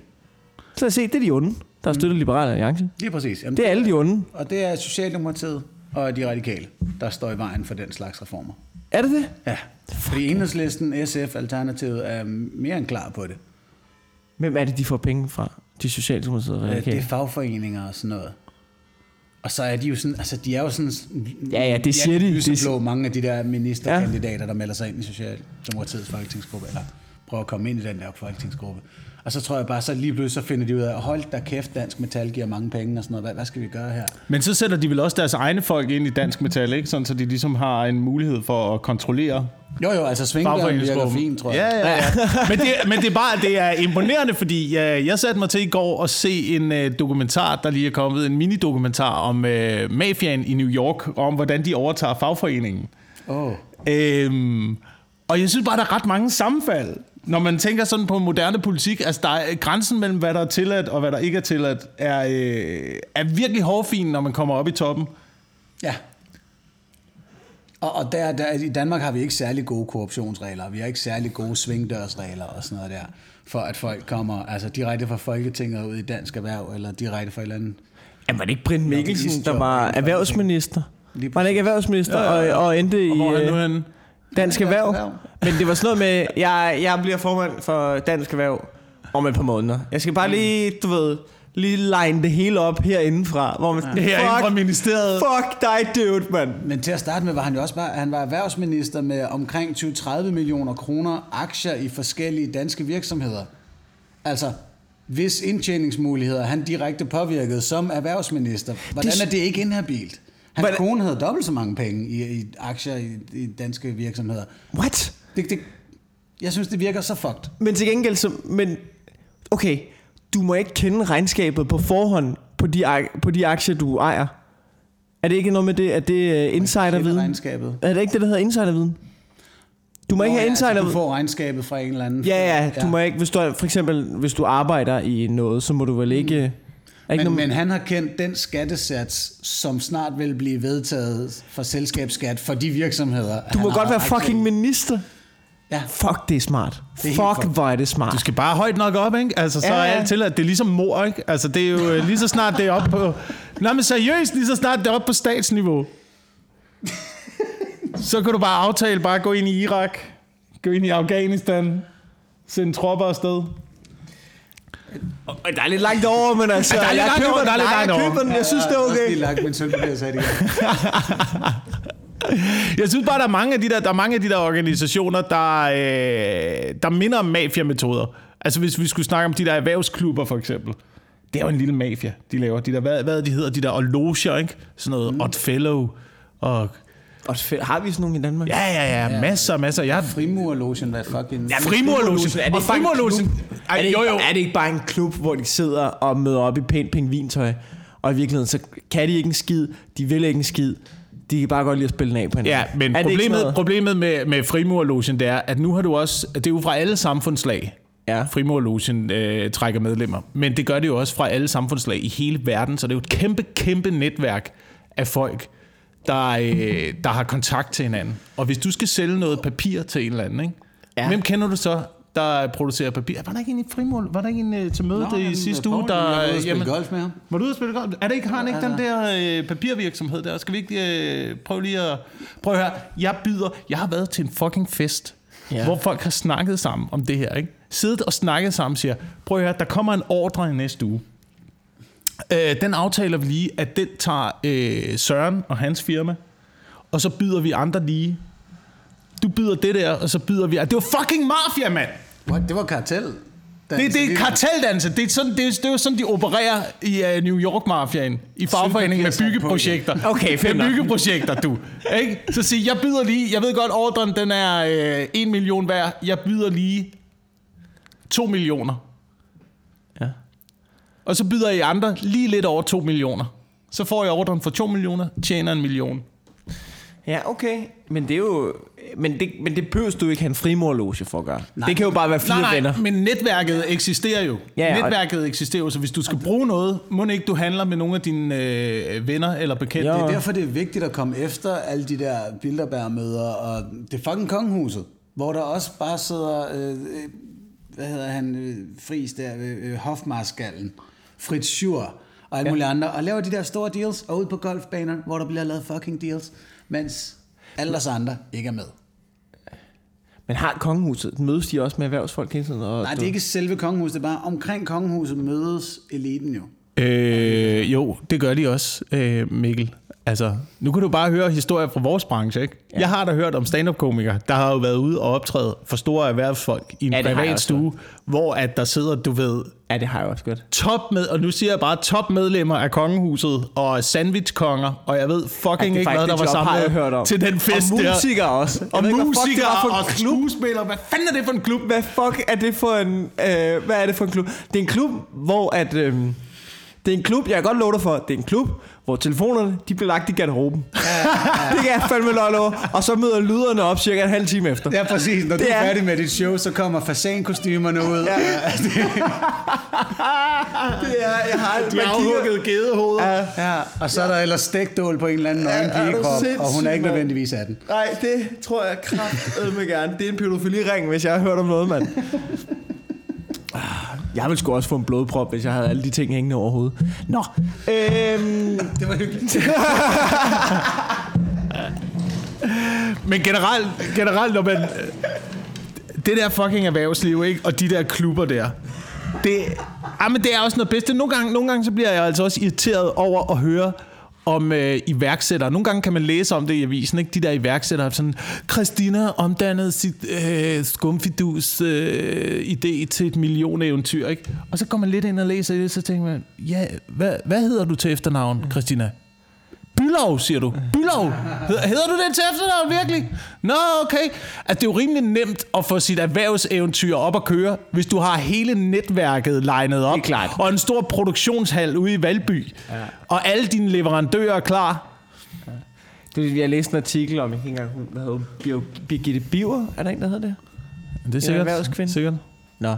Så lad os se, det er de onde, der har støttet Liberale Alliance. Lige præcis. Jamen, Det er alle de onde. Og det er Socialdemokratiet og de radikale, der står i vejen for den slags reformer. Er det det? Ja, fordi enhedslisten, SF, Alternativet er mere end klar på det. Hvem er det, de får penge fra? De socialdemokratiske Okay. Det er radikale. fagforeninger og sådan noget. Og så er de jo sådan, altså de er jo sådan... Ja, ja, det siger de. Lyseblå, siger- mange af de der ministerkandidater, der melder sig ind i Socialdemokratiets folketingsgruppe, eller prøver at komme ind i den der folketingsgruppe. Og så tror jeg bare, så lige pludselig så finder de ud af, hold da kæft, Dansk Metal giver mange penge og sådan noget. Hvad, hvad skal vi gøre her? Men så sætter de vel også deres egne folk ind i Dansk Metal, ikke? Sådan, så de ligesom har en mulighed for at kontrollere Jo, jo, altså Svingdøren virker fint, tror jeg. Ja, ja, ja. men, det, men det er bare det er imponerende, fordi jeg, jeg satte mig til i går og se en uh, dokumentar, der lige er kommet, en mini-dokumentar om uh, mafiaen i New York, og om hvordan de overtager fagforeningen. Oh. Øhm, og jeg synes bare, der er ret mange sammenfald, når man tænker sådan på moderne politik. Altså, der er, grænsen mellem, hvad der er tilladt og hvad der ikke er tilladt, er, øh, er virkelig hårfin, når man kommer op i toppen. Ja. Og, og der, der, i Danmark har vi ikke særlig gode korruptionsregler. Vi har ikke særlig gode svingdørsregler og sådan noget der. For at folk kommer altså direkte fra Folketinget ud i dansk erhverv, eller direkte fra et eller andet... Ja, var det ikke Brind Mikkelsen, der var erhvervsminister? Var han ikke erhvervsminister og, og endte i Og hvor er han nu øh, henne? Dansk Erhverv? Erhverv. Men det var sådan noget med, jeg, jeg bliver formand for Dansk Erhverv om et par måneder. Jeg skal bare lige, du ved, lige line det hele op herindefra, hvor man Herinde fra ministeriet. fuck dig, dude, mand. Men til at starte med var han jo også bare, han var erhvervsminister med omkring 20-30 millioner kroner aktier i forskellige danske virksomheder. Altså, hvis indtjeningsmuligheder han direkte påvirkede som erhvervsminister, hvordan Det- er det ikke inhabilt? Hans Hvordan- kone havde dobbelt så mange penge i, i aktier i, i danske virksomheder. What? Det, det, jeg synes, det virker så fucked. Men til gengæld, så, men okay, du må ikke kende regnskabet på forhånd på de, på de aktier, du ejer. Er det ikke noget med det, at det er Kender insiderviden? Er det ikke det, der hedder insiderviden? Du må ikke Nå, have ja, altså, insiderviden. du får regnskabet fra en eller anden. Ja, ja, du må ikke, hvis du, er- for eksempel, hvis du arbejder i noget, så må du vel ikke... Er ikke Men, men han har kendt den skattesats, som snart vil blive vedtaget for selskabsskat for de virksomheder. du må godt være fucking minister. Ja. Fuck, det er smart. er helt Fuck, fucked. hvor er det smart. Du skal bare højt nok op, ikke? Altså, så Ja, er ja. alt til, at det er ligesom mor, ikke? Altså, det er jo øh, lige så snart det er op på... Nej, men seriøst, lige så snart det er op på statsniveau. så kan du bare aftale, bare gå ind i Irak, gå ind i Afghanistan, sende tropper afsted. Der er lidt langt over, men altså... Ja, der er lidt jeg langt køber over, der er lidt jeg langt over. køber den. Jeg synes, det er Jeg har også okay. lige lagt min sølvpapir sat igen. Jeg synes bare, der er mange af de der, der, er mange af de der organisationer, der, øh, der minder om mafiametoder. Altså hvis vi skulle snakke om de der erhvervsklubber for eksempel. Det er jo en lille mafia, de laver. De der, hvad, hvad de hedder, de der og loger, ikke? Sådan noget mm. Oddfellow og... Og. Har vi sådan nogle i Danmark? Ja, ja, ja, masser, masser. Jeg Frimurlogen, hvad fucking... Ja, Frimurlogen. Er det Frimurlogen- Er det, ikke, jo, jo. er det ikke bare en klub, hvor de sidder og møder op i pænt pingvintøj, og i virkeligheden, så kan de ikke en skid, de vil ikke en skid, de kan bare godt lide at spille den af på hinanden. Ja, men er problemet, problemet med, med frimurlogen, det er, at nu har du også... Det er jo fra alle samfundslag. Ja. Frimurlogen øh, trækker medlemmer. Men det gør det jo også fra alle samfundslag i hele verden, så det er jo et kæmpe, kæmpe netværk af folk, der, øh, der har kontakt til hinanden. Og hvis du skal sælge noget papir til en eller anden, ikke? Ja. Ja. hvem kender du så, der producerer papir? Var der ikke en i frimur? Var der ikke en øh, til mødet Nå, i jamen, sidste uge, der... Jeg var ude og spille golf med ham. var du ude at spille golf? Er det ikke, har han ikke den der øh, papirvirksomhed der? Skal vi ikke øh, prøve lige at... Prøv at høre. Jeg byder... Jeg har været til en fucking fest, Ja. ja. hvor folk har snakket sammen om det her, ikke? Siddet og snakket sammen og siger, prøv at høre, der kommer en ordre i næste uge. Øh, den aftaler vi lige, at den tager øh, Søren og hans firma, og så byder vi andre lige. Du byder det der, og så byder vi... Det var fucking mafia, mand! What? Det var kartel. Det, det er karteldanse. Det er, sådan, det, er, det er jo sådan, de opererer i uh, New York-mafiaen. I fagforeningen med byggeprojekter. Okay, fedt Med byggeprojekter, du. Ikke? Så sig, jeg byder lige... Jeg ved godt, ordren den er øh, 1 million værd. Jeg byder lige 2 millioner. Og så byder I andre lige lidt over 2 millioner. Så får jeg ordren for 2 millioner, tjener en million. Ja, okay. Men det er jo... Men det, men det behøver du ikke have en frimorloge for at gøre. Nej. Det kan jo bare være fire Nej, nej, venner. men netværket eksisterer jo. Ja, Ja, og- netværket eksisterer jo, så hvis du skal bruge noget, må ikke du handler med nogle af dine øh, venner eller bekendte. Jo. Det er derfor, det er vigtigt at komme efter alle de der Bilderberg-møder, og det er fucking kongehuset, hvor der også bare sidder, øh, øh, hvad hedder han, øh, Fris der, øh, øh, hofmarskallen, Fritz Schur, og alle ja. mulige andre, og laver de der store deals, og ud på golfbanerne, hvor der bliver lavet fucking deals, mens alle os andre ikke er med. Men har kongehuset, mødes de også med erhvervsfolk hele tiden? Og Nej, det er ikke selve kongehuset, det er bare omkring kongehuset mødes eliten jo. Øh, jo, det gør de også, øh, Mikkel. Altså, nu kan du bare høre historier fra vores branche, ikke? Ja. Jeg har da hørt om stand-up-komikere, der har jo været ude og optræde for store erhvervsfolk i en Ja, privat stue, hvor at der sidder, du ved, Ja, det har jeg også godt. top med, og nu siger jeg bare topmedlemmer af kongehuset og sandwichkonger, og jeg ved fucking Ja, ikke, hvad der var samlet hørt om. til den fest og der. musikere også. Og musikere og klub. skuespillere. Hvad fanden er det for en klub? Hvad fuck er det for en... Øh, hvad er det for en klub? Det er en klub, hvor at... Øh, det er en klub, jeg kan godt love dig for, det er en klub, hvor telefonerne, de bliver lagt i garderoben. Ja, ja. det kan jeg fandme lov. Og så møder lyderne op cirka en halv time efter. Ja, præcis. Når Det du er færdig med dit show, så kommer fasankostymerne ud. Ja. Det er, jeg har De afhuggede gedehoveder. Ja. Ja, og så er der ellers stegdål på en eller anden nøgen Ja, pigekrop, og hun er ikke nødvendigvis af den. Nej, det tror jeg kraftedme gerne. Det er en pædofili-ring, hvis jeg har hørt om noget, mand. Ah, Jeg ville sgu også få en blodprop, hvis jeg havde alle de ting hængende over hovedet. Nå, øhm, Det var hyggeligt. Men generelt, generelt når man... Det der fucking erhvervsliv, ikke? Og de der klubber der. Det, ah, men det er også noget bedste. Nogle gange, nogle gange så bliver jeg altså også irriteret over at høre om øh, iværksættere. Nogle gange kan man læse om det i avisen, ikke? De der iværksættere, sådan, Christina omdannede sit øh, skumfidus øh, idé til et millioneventyr, ikke? Og så går man lidt ind og læser det, så tænker man, ja, hvad, hvad hedder du til efternavn, Christina? Bylov, siger du. Bylov. Hedder, du det til efternavn, virkelig? Nå, okay. Altså, det er jo rimelig nemt at få sit erhvervseventyr op at køre, hvis du har hele netværket legnet op. Det er klart. Og en stor produktionshal ude i Valby. Ja. Og alle dine leverandører er klar. det, jeg læste en artikel om, jeg kan ikke engang, hvad hedder Birgitte Biver, er der en, der hedder det? Det er sikkert. erhvervskvinde. Sikkert. Nå,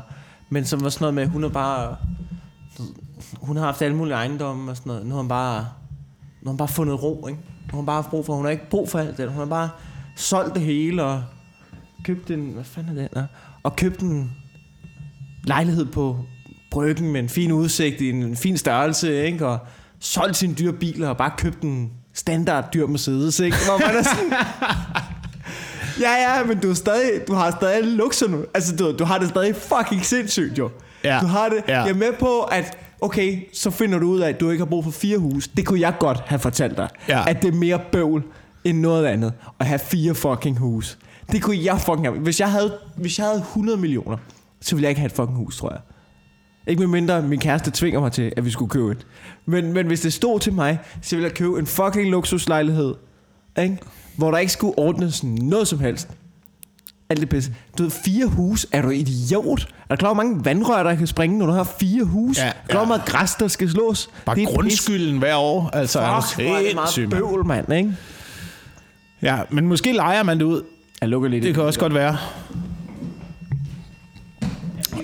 men som var sådan noget med, hun er bare... Hun har haft alle mulige ejendomme og sådan noget. Nu har hun bare, nu har hun bare fundet ro, ikke? Nu har hun bare haft brug for, hun har ikke brug for alt det. Hun har bare solgt det hele og købte en, hvad fanden er det, og købte en lejlighed på bryggen med en fin udsigt i en fin størrelse, ikke? og solgt sine dyre biler og bare købt en standard dyr Mercedes, ikke? Hvor man er sådan, ja, ja, men du, er stadig, du har stadig luksus nu. Altså, du, du har det stadig fucking sindssygt, jo. Ja. Du har det, Ja. jeg er med på, at okay, så finder du ud af, at du ikke har brug for fire hus. Det kunne jeg godt have fortalt dig. Ja. At det er mere bøvl end noget andet at have fire fucking hus. Det kunne jeg fucking have. Hvis jeg havde, hvis jeg havde 100 millioner, så ville jeg ikke have et fucking hus, tror jeg. Ikke med mindre min kæreste tvinger mig til, at vi skulle købe et. Men, men hvis det stod til mig, så ville jeg købe en fucking luksuslejlighed. Ikke? Hvor der ikke skulle ordnes noget som helst. Alt det pisse. Du ved, fire hus, er du idiot? Er du klar, hvor mange vandrør, der kan springe, når du har fire hus? Ja, er du klar, hvor meget græs, der skal slås? Bare Det er grundskylden hver år. Altså, er Fuck, du hvor er det meget mand. bøvl, mand, ikke? Ja, men måske leger man det ud. Jeg lukker lidt Det kan også godt være.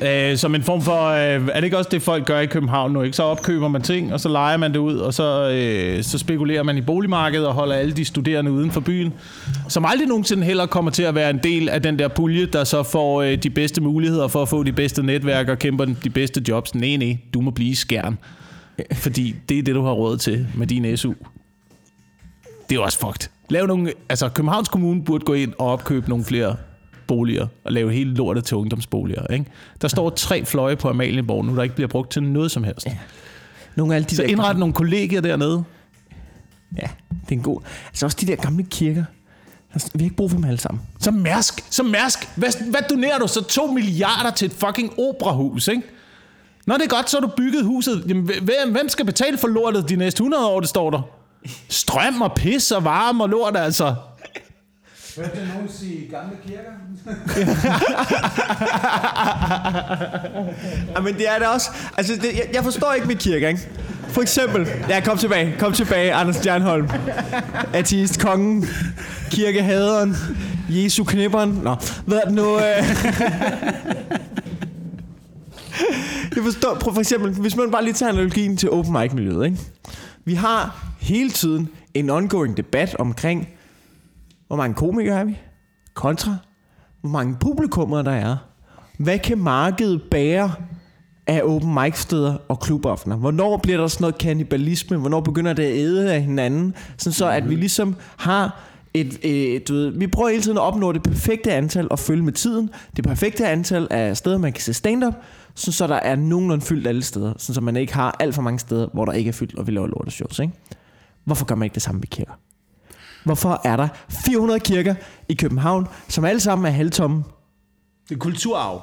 Øh, som en form for... Øh, er det ikke også det, folk gør i København nu? Ikke? Så opkøber man ting, og så leger man det ud, og så, øh, så spekulerer man i boligmarkedet og holder alle de studerende uden for byen, som aldrig nogensinde heller kommer til at være en del af den der pulje, der så får øh, de bedste muligheder for at få de bedste netværk og kæmper de bedste jobs. Nej, nej, du må blive i skærn. Fordi det er det, du har råd til med din SU. Det er også fucked. Lav nogle, altså Københavns Kommune burde gå ind og opkøbe nogle flere boliger og lave hele lortet til ungdomsboliger. Ikke? Der står tre fløje på Amalienborg nu, der ikke bliver brugt til noget som helst. Nogle af de Så indret nogle kollegier dernede. Ja, det er en god... Altså også de der gamle kirker. Altså, Vi har ikke brug for dem alle sammen. Så Mærsk, så Mærsk, hvad, hvad donerer du så 2 milliarder til et fucking operahus, ikke? Når det er godt, så har du bygget huset. Jamen, hvem, hvem skal betale for lortet de næste 100 år, det står der? Strøm og pis og varme og lort, altså. Hørte jeg nogen sige gamle kirker? Ja, men det er det også. Altså, det, jeg, jeg forstår ikke med kirker, ikke? For eksempel... Ja, kom tilbage. Kom tilbage, Anders Stjernholm. Ateist, kongen, kirkehaderen, Jesu knipperen. Nå, hvad er det nu? Øh? Jeg forstår, prøv for eksempel, hvis man bare lige tager analogien til open mic miljøet, ikke? Vi har hele tiden en ongoing debat omkring, hvor mange komikere er vi? Kontra, hvor mange publikummer der er. Hvad kan markedet bære af open mic steder og klubaftener? Hvornår bliver der sådan noget kannibalisme? Hvornår begynder det at æde af hinanden? Sådan så, at vi ligesom har et, et, du ved, vi prøver hele tiden at opnå det perfekte antal og følge med tiden. Det perfekte antal af steder, man kan se stand-up, sådan så der er nogenlunde fyldt alle steder. Sådan så man ikke har alt for mange steder, hvor der ikke er fyldt, og vi laver lorteshows, ikke? Hvorfor gør man ikke det samme ved kirker? Hvorfor er der 400 kirker i København, som alle sammen er halvtomme? Det er kulturarv.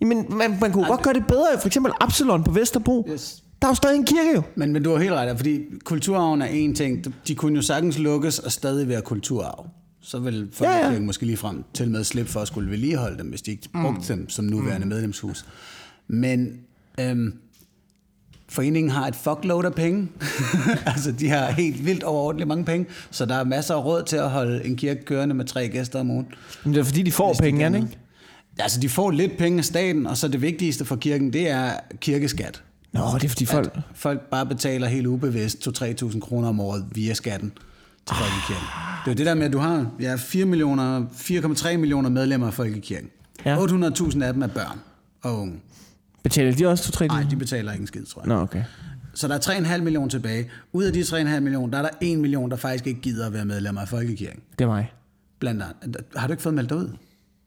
Jamen, man, man kunne godt gøre det bedre. For eksempel Absalon på Vesterbro. Yes. Der er jo stadig en kirke jo. Men, men du har helt ret, fordi kulturarven er en ting. De kunne jo sagtens lukkes og stadig være kulturarv. Så vil folkekirken ja, ja. måske lige frem til med slippe for at skulle vedligeholde dem, hvis de ikke brugte dem som nuværende mm. medlemshus. Men øhm, foreningen har et fuckload af penge. altså, de har helt vildt overordentligt mange penge, så der er masser af råd til at holde en kirke kørende med tre gæster om ugen. Men det er fordi, de får Hvis de penge, kan ikke? Altså, de får lidt penge af staten, og så det vigtigste for kirken, det er kirkeskat. Nå, det er fordi folk... At folk bare betaler helt ubevidst 2-3.000 kroner om året via skatten til folkekirken. Det er jo det der med, at du har ja, 4 millioner, 4,3 millioner medlemmer af folkekirken. Ja. 800.000 af dem er børn og unge. Betaler de også 2-3 Nej, de betaler ikke en skid, tror jeg. Nå, okay. Så der er 3,5 millioner tilbage. Ud af de 3,5 millioner, der er der 1 million, der faktisk ikke gider at være medlemmer af folkekirken. Det er mig. Blandt andet. Har du ikke fået meldt dig ud?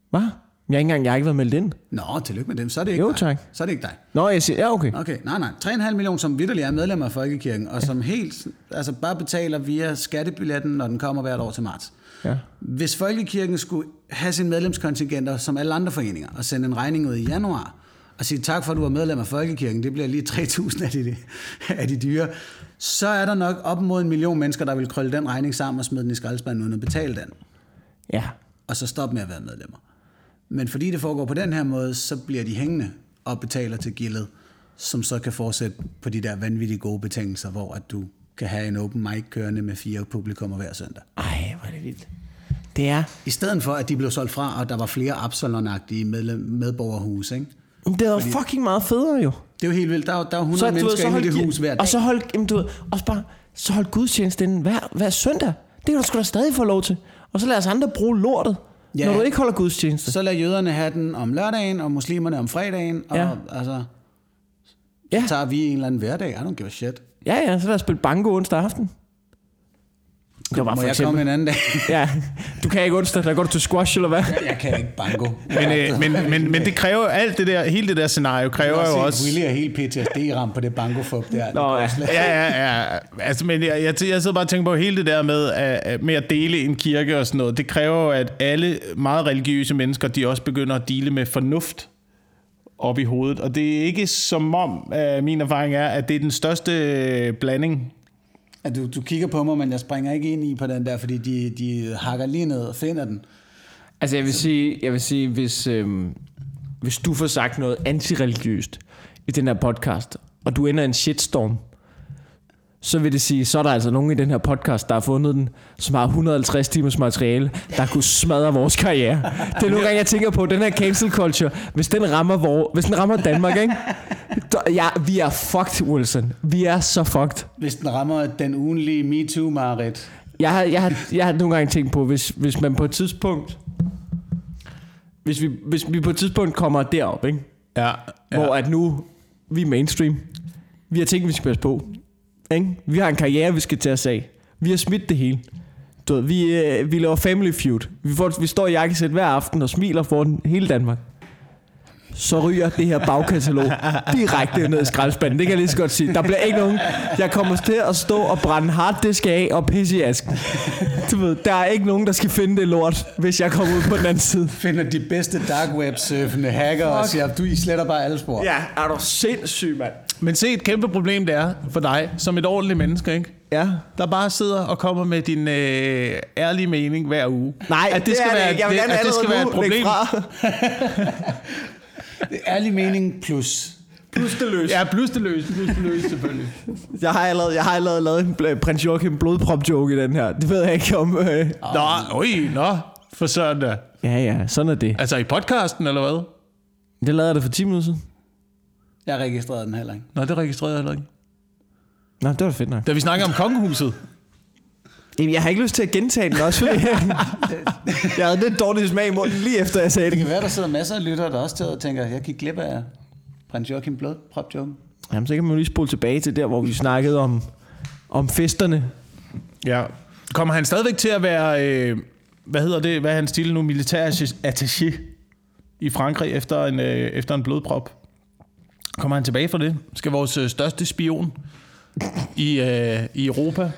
Hvad? Jeg har ikke engang jeg har ikke været meldt ind. Nå, tillykke med dem. Så er det ikke Jo, dig. tak. Så er det ikke dig. Nå, jeg siger... Ja, okay. Okay, nej, nej. 3,5 millioner, som vidderligt er medlemmer af Folkekirken, og som helt, altså bare betaler via skattebilletten, når den kommer hvert år til marts. Ja. Hvis Folkekirken skulle have sine medlemskontingenter som alle andre foreninger, og sende en regning ud i januar, og sige tak for, at du er medlem af Folkekirken, det bliver lige 3.000 af de, af de dyre, så er der nok op mod en million mennesker, der vil krølle den regning sammen og smide den i skraldespanden uden at betale den, Ja. og så stoppe med at være medlemmer. Men fordi det foregår på den her måde, så bliver de hængende og betaler til gildet, som så kan fortsætte på de der vanvittige gode betingelser, hvor at du kan have en open mic kørende med fire publikummer hver søndag. Ej, hvor er det vildt. Det er... I stedet for, at de blev solgt fra, og der var flere Absalon-agtige medlem, medborgerhus, ikke? Det er Fordi... fucking meget federe jo. Det er jo helt vildt. Der er, der er 100 Så, mennesker inde i det hus hver dag. og så hold, jamen, du ved, også bare, så hold gudstjeneste inden hver, hver søndag. Det kan du sgu da stadig få lov til. Og så lad os andre bruge lortet, Ja. når du ikke holder gudstjeneste. Så lader jøderne have den om lørdagen, og muslimerne om fredagen, og Ja. altså, Ja. så tager vi en eller anden hverdag. I don't give a shit. Ja, ja, så lad os spille banko onsdag aften. Det var Må for jeg komme en anden dag? Ja, du kan ikke onsdag, der går du til squash, eller hvad? jeg kan ikke banko. Men, øh, men, men, men det kræver alt det der, hele det der scenario kræver Jeg jo også... Willy er helt PTSD-ramt på det bankofup der. Nå, ja. Ja, ja, ja. Altså, men jeg, jeg, jeg sidder bare og tænker på hele det der med, at, med at dele en kirke og sådan noget. Det kræver jo, at alle meget religiøse mennesker, de også begynder at dele med fornuft op i hovedet. Og det er ikke som om, uh, min erfaring er, at det er den største øh, blanding. At du, du kigger på mig, men jeg springer ikke ind i på den der, fordi de, de hakker lige ned og finder den. Altså, jeg vil sige, jeg vil sige hvis, øhm, hvis du får sagt noget antireligiøst i den her podcast, og du ender i en shitstorm, så vil det sige, så er der altså nogen i den her podcast, der har fundet den, som har 150 timers materiale, der kunne smadre vores karriere. Det er nogle gange, jeg tænker på, den her cancel culture, hvis den rammer, vor, hvis den rammer Danmark, ikke? Ja, vi er fucked, Wilson. Vi er så fucked. Hvis den rammer den ugenlige MeToo-marit. Jeg har, jeg, har, jeg har nogle gange tænkt på, hvis, hvis man på et tidspunkt... Hvis vi, hvis vi på et tidspunkt kommer derop, ikke? Ja, Ja. Hvor at nu, vi er mainstream. Vi har ting, vi skal passe på. Ikke? Vi har en karriere, vi skal tage os af. Vi har smidt det hele. Du ved, vi, øh, vi laver family feud. Vi, får, vi står i jakkesæt hver aften og smiler foran hele Danmark. Så ryger det her bagkatalog direkte ned i skraldespanden. Det kan jeg lige så godt sige. Der bliver ikke nogen... Jeg kommer til at stå og brænde harddisk af og pisse i asken. Du ved, der er ikke nogen, der skal finde det lort, hvis jeg kommer ud på den anden side. Finder de bedste dark web surfende hacker og siger, du I sletter bare alle spor. Ja, er du sindssyg, mand. Men se, et kæmpe problem det er for dig, som et ordentligt menneske, ikke? Ja. der bare sidder og kommer med din øh, ærlige mening hver uge. Nej, at det, skal er være, ikke. Jeg vil gerne at det skal være et problem. fra. Det er ærlig mening plus. Plus det løs. Ja, plus det løs, plus det løs selvfølgelig. Jeg har allerede, jeg har allerede lavet en bl- prins Joachim blodprop joke i den her. Det ved jeg ikke om... Øh. Nå, oj, nå, for søren da. Ja, ja, sådan er det. Altså i podcasten, eller hvad? Det lavede jeg da for 10 minutter siden. Jeg registrerede den heller ikke. Nå, det registrerede jeg heller ikke. Nå, det var fedt nok. Da vi snakker om kongehuset. Jamen, jeg har ikke lyst til at gentage den også, fordi jeg havde lidt dårlig smag i munden lige efter, jeg sagde Det det. kan være, der sidder masser af lyttere, der også sidder og tænker, jeg gik glip af prins Joachim Blod, prop joke. Jamen, så kan man jo lige spole tilbage til der, hvor vi snakkede om, om festerne. Ja. Kommer han stadigvæk til at være, øh, hvad hedder det, hvad er hans stil nu, militær attaché i Frankrig efter en, øh, efter en blodprop? Kommer han tilbage for det? Skal vores øh, største spion i, øh, i Europa,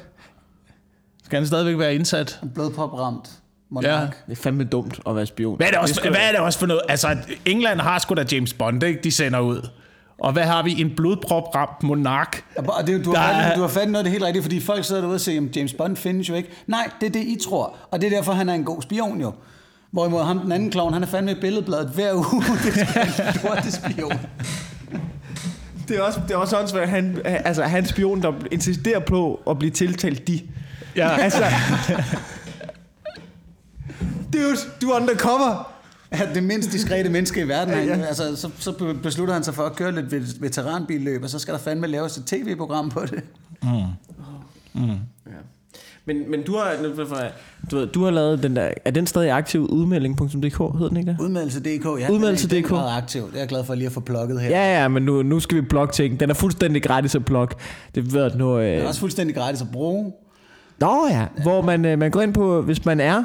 skal han stadigvæk være indsat? En blodprop ramt Ja. monark. Det er fandme dumt at være spion. Hvad er det også, Det hvad er det også for noget? Altså, England har sgu da James Bond, ikke? De sender ud. Og hvad har vi? En blodprop ramt monark. Og det, du, har Der du har fat i noget af det helt rigtigt, fordi folk sidder derude og siger, at James Bond findes jo ikke. Nej, det er det, I tror. Og det er derfor, han er en god spion jo. Hvorimod ham, den anden klovn, han er fandme i billedbladet hver uge. det er en lorte spion. Det er også, det er også åndssvagt, han, altså, han spion, der insisterer på at blive tiltalt de. Ja. Altså... Dude, du er undercover. Er det mindst diskrete menneske i verden. Han, Ja, ja. altså, så, så beslutter han sig for at køre lidt vet- veteranbilløb, og så skal der fandme laves et tv-program på det. Men, men du har, du, ved, du har lavet den der, er den stadig aktiv udmelding.dk, hed den ikke det? Udmeldelse.dk, ja. Udmeldelse.dk. Den er den aktiv. Det er jeg glad for lige at få plukket her. Ja, ja, men nu, nu skal vi ting. Den er fuldstændig gratis at blogge. Det ved nu. Den Øh... er også fuldstændig gratis at bruge. Nå ja, hvor man, øh, man går ind på, hvis man er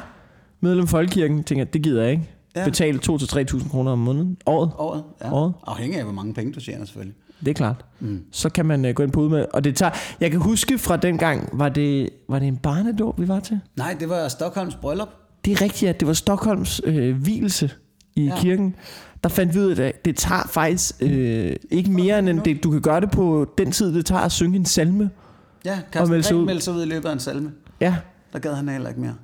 medlem af Folkekirken, tænker, det gider jeg ikke. Ja. Ja. Betale 2-3.000 kroner om måneden. Året. Året. Ja. Året. Afhængig af, hvor mange penge du tjener selvfølgelig. Det er klart. Mm. Så kan man øh, gå ind på udmelding. Og det tager, jeg kan huske fra den gang, var det, var det en barnedåb, vi var til? Nej, det var Stockholms bryllup. Det er rigtigt, at det var Stockholms øh, hvilelse i Ja. kirken. Der fandt vi ud af, at det tager faktisk øh, ikke mere end det, du kan gøre det på den tid, det tager at synge en salme. Ja, Og Carsten melde sig ud. meldte sig ud i løbet af en salme. Ja. Der gad han heller ikke mere.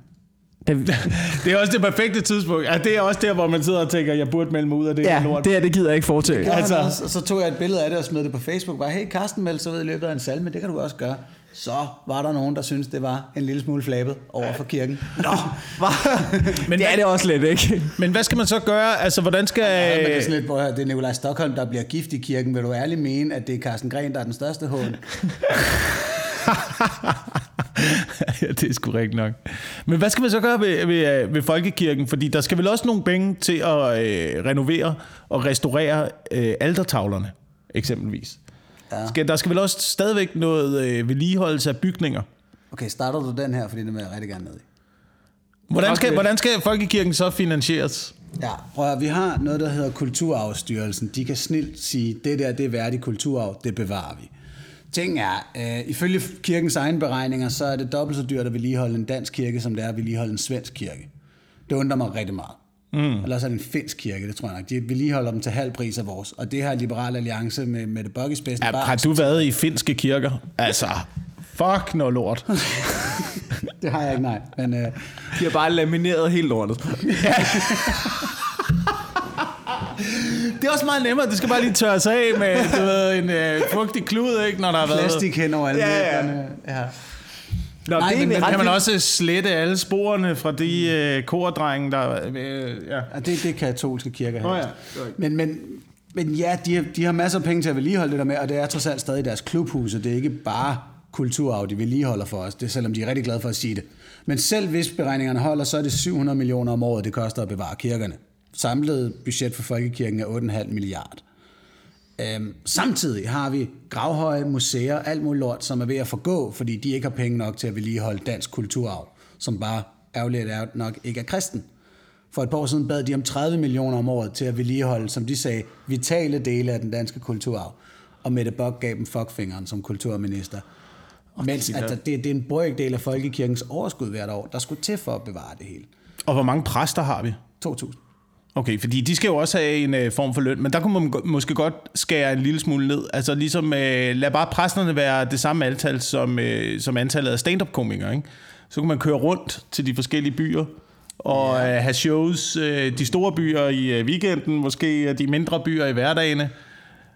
Da, Det er også det perfekte tidspunkt. Ja, det er også der, hvor man sidder og tænker, jeg burde melde mig ud af det her ja, lort. det her, det gider jeg ikke foretage. Altså- så tog jeg et billede af det og smed det på Facebook. Bare, hey, Carsten meldte sig ud i løbet af en salme, det kan du også gøre. Så var der nogen, der syntes, det var en lille smule flabet over for kirken. Nå, Men, Det er det også lidt, ikke? men hvad skal man så gøre? Altså, hvordan skal... ja, men det er sådan lidt, hvor det er Nikolaj Stockholm, der bliver gift i kirken. Vil du ærligt mene, at det er Carsten Gren, der er den største hån? ja, det er sgu rigtigt nok. Men hvad skal man så gøre ved, ved, øh, ved folkekirken? Fordi der skal vel også nogle penge til at øh, renovere og restaurere øh, altertavlerne, eksempelvis. Ja. Skal, der skal vel også stadigvæk noget øh, vedligeholdelse af bygninger. Okay, starter du den her, fordi det vil jeg rigtig gerne ned i. Hvordan skal, hvordan skal folkekirken så finansieres? Ja, prøv at, vi har noget, der hedder Kulturarvsstyrelsen. De kan snilt sige, det der, det er værdig kulturarv, det bevarer vi. Ting er, øh, ifølge kirkens egne beregninger, så er det dobbelt så dyrt at vedligeholde en dansk kirke, som det er at vedligeholde en svensk kirke. Det undrer mig rigtig meget. Mm. Eller så er det en finsk kirke, det tror jeg nok. De vedligeholder dem til halv pris af vores. Og det har Liberal Alliance med, med det Bug i spidsen. Ja, bare har du været i finske kirker? Altså, fuck noget lort. det har jeg ikke, nej. Men, øh, De har bare lamineret helt lortet. Det er også meget nemmere. Det skal bare lige tørres af med du ved, en øh, fugtig klud, ikke, når der har været... plastik hen over alle Ja, ja. ja. Nå, Nej, det men- men Kan man også slette alle sporene fra de øh, kordrenge, der... Øh, ja. Ja, det, det er katolske kirker her. Nå ja. Men, men, men ja, de har, de har masser af penge til at vedligeholde det der med, og det er trods alt stadig deres klubhuse. Det er ikke bare kulturarv, de vedligeholder for os, det er, selvom de er rigtig glade for at sige det. Men selv hvis beregningerne holder, så er det 700 millioner om året, det koster at bevare kirkerne. Samlet budget for folkekirken er 8,5 milliard. Øhm, samtidig har vi gravhøje, museer, alt muligt lort, som er ved at forgå, fordi de ikke har penge nok til at vedligeholde dansk kulturarv, som bare ærgerligt er nok ikke er kristen. For et par år siden bad de om 30 millioner om året til at vedligeholde, som de sagde, vitale dele af den danske kulturarv. Og Mette Bock gav dem fuckfingeren som kulturminister. Mens at det, det er en brøkdel af folkekirkens overskud hvert år, der skulle til for at bevare det hele. Og hvor mange præster har vi? 2.000. Okay, fordi de skal jo også have en øh, form for løn, men der kunne man måske godt skære en lille smule ned. Altså ligesom, øh, lad bare præsterne være det samme antal som, øh, som antallet af stand-up-komikere, ikke? Så kunne man køre rundt til de forskellige byer, og øh, have shows, øh, de store byer i øh, weekenden, måske de mindre byer i hverdagene.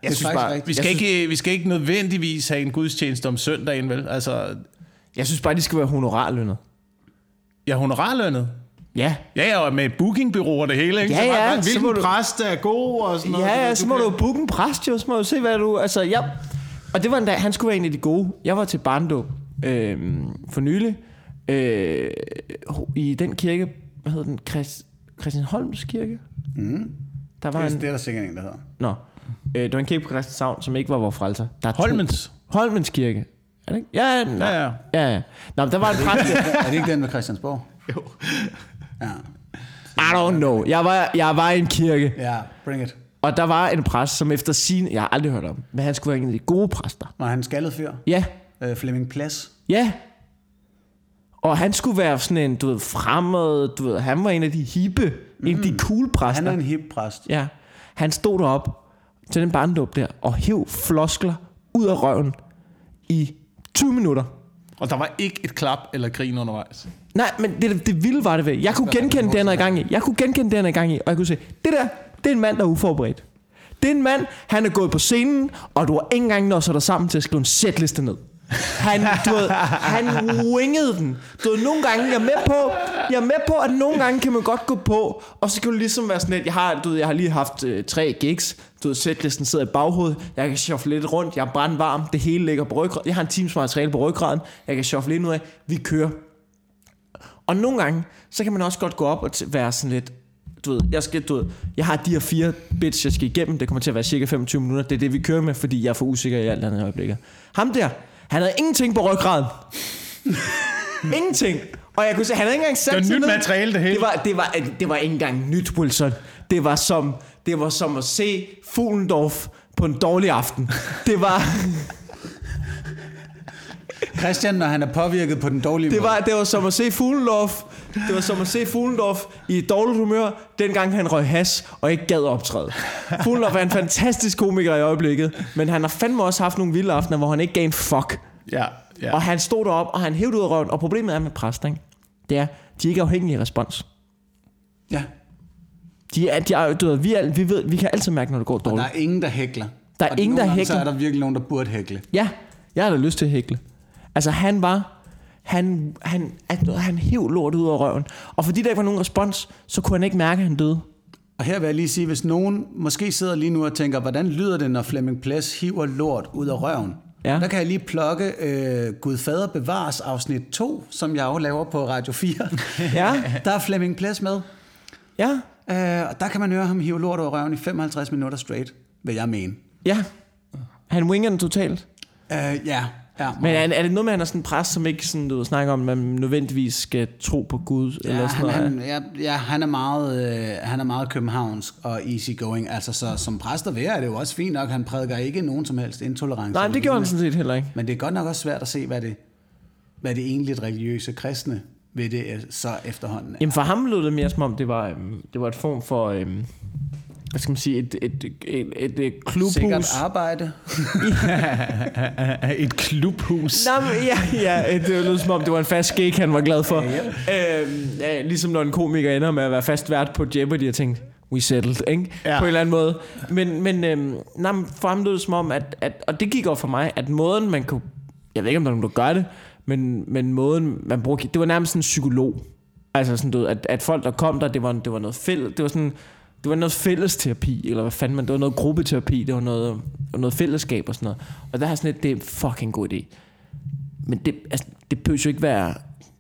Jeg synes bare- Vi skal, Jeg ikke, vi skal ikke nødvendigvis have en gudstjeneste om søndagen, vel? Altså, Jeg synes bare, de skal være honorarlønnet. jeg er honorarlønnet. Ja. Ja, ja, og med bookingbyråer det hele, ikke? Ja, ja, hvad- så hvilken må du- præst er god og sådan noget. Ja, ja, Du så må kan- du booke en præst jo, så må du se, hvad du... Altså, ja. Og det var en dag, han skulle være en af de gode. Jeg var til barndåb øh, for nylig øh, i den kirke, hvad hedder den? Christ, Christianholms kirke? Mm. Der var det, en... det er der sikkert en, der hedder. Nå. Øh, det var en kirke på Christianshavn, som ikke var vores frelser. Der er to- Holmens. Holmens kirke. Er det ikke? Ja, nej. Ja, ja. ja, ja. Nå, men der var en præst. Er det ikke den med Christiansborg? Jo. Ja. I don't know. Jeg var, jeg var i en kirke, Ja, bring it. og der var en præst, som efter sin... Jeg har aldrig hørt om, men han skulle være en af de gode præster. Var han skaldet fyr? Ja, Øh, Flemming Plads. Ja. Og han skulle være sådan en, du ved, fremad, du ved, han var en af de hippe, mm. en af de cool præster. Han er en hip præst. Ja. Han stod derop til den barndåb der, og hæv floskler ud af røven i 20 minutter. Og der var ikke et klap eller grin undervejs. Nej, men det, det vilde var det ved. Jeg kunne genkende det, han er i gang i. Jeg kunne genkende det, han er i gang i. Og jeg kunne se, det der, det er en mand, der er uforberedt. Det er en mand, han er gået på scenen, og du har ikke engang nået der sammen til at skrive en setliste ned. Han, du ved, han wingede den. Du ved, nogle gange, jeg er med på, jeg er med på, at nogle gange kan man godt gå på, og så kan du ligesom være sådan lidt, jeg har, du ved, jeg har lige haft øh, tre gigs, du ved, setlisten sidder i baghovedet, jeg kan shuffle lidt rundt, jeg er brandvarm, det hele ligger på ryggraden, jeg har en times materiale på ryggraden, jeg kan shuffle lidt ud af, vi kører. Og nogle gange, så kan man også godt gå op og være sådan lidt, du ved, jeg, skal, du ved, jeg har de her fire bits, jeg skal igennem. Det kommer til at være cirka 25 minutter. Det er det, vi kører med, fordi jeg er for usikker i alt andet øjeblik. Ham der, han havde ingenting på ryggraden. ingenting. Og jeg kunne se, han havde ikke engang sat Det var nyt materiale, det hele. Det var, det, var, det var ikke engang nyt, Wilson. Det var som, det var som at se Fuglendorf på en dårlig aften. Det var, Christian, når han er påvirket på den dårlige det måde. var, det var som at se Fuglendorf. Det var som at se Fuglendorf i dårligt humør, dengang han røg has og ikke gad optræde. Fuglendorf er en fantastisk komiker i øjeblikket, men han har fandme også haft nogle vilde aftener, hvor han ikke gav en fuck. Ja, ja. Og han stod derop, og han hævde ud af røven. Og problemet er med præster, ikke? det er, de er ikke afhængige af respons. Ja, De er, de er, du ved, vi, er, vi, ved, vi kan altid mærke, når det går der dårligt. er ingen, der hækler. Der er Og ingen, der hækler. Så er der virkelig nogen, der burde hækle. Ja, jeg har da lyst til at hækle. Altså han var, han, han, at, han hæv lort ud af røven. Og fordi der ikke var nogen respons, så kunne han ikke mærke, at han døde. Og her vil jeg lige sige, hvis nogen måske sidder lige nu og tænker, hvordan lyder det, når Flemming Ples hiver lort ud af røven? Ja. Der kan jeg lige plukke øh, Gud Fader Bevares afsnit 2, som jeg jo laver på Radio 4. Ja, der er Flemming Ples med. ja, Øh, og der kan man høre ham hive lort over røven i 55 minutter straight, vil jeg mene. ja. Han winger den totalt. Øh, ja, ja. Men er, er det noget med, at han er sådan en præst, som ikke sådan, du ved, snakker om, at man nødvendigvis skal tro på Gud? Ja, eller sådan han, noget? han, ja, ja, han er meget, øh, han er meget københavnsk og easygoing. Altså, så som præst og være er det jo også fint nok. Han prædiker ikke nogen som helst intolerance. Nej, det gjorde han sådan set heller ikke. Men det er godt nok også svært at se, hvad det, hvad det egentlig religiøse kristne ved det er, så efterhånden er. Jamen for ham lød det mere som om, det var, øhm, det var et form for, øhm, hvad skal man sige, et, et, et, et, et klubhus. Sikkert arbejde. Et klubhus. Nå, men, ja, ja, det lød som om, det var en fast gig, han var glad for. Ja, Øhm, ja, ligesom når en komiker ender med at være fast vært på Jeopardy og tænkte, we settled, ikke? Ja. På en eller anden måde. Men, men, øhm, nej, men for ham lød det som om, at, at, og det gik op for mig, at måden man kunne, jeg ved ikke om der er nogen, der gør det, men, men måden man bruger, det var nærmest sådan en psykolog. Altså sådan, du ved, at, at folk, der kom der, det var, det var noget fælles, det var sådan, det var noget fælles terapi, eller hvad fanden man, det var noget gruppeterapi, det var noget, noget fællesskab og sådan noget. Og der har sådan et, det er fucking god idé. Men det, altså, det behøver jo ikke være,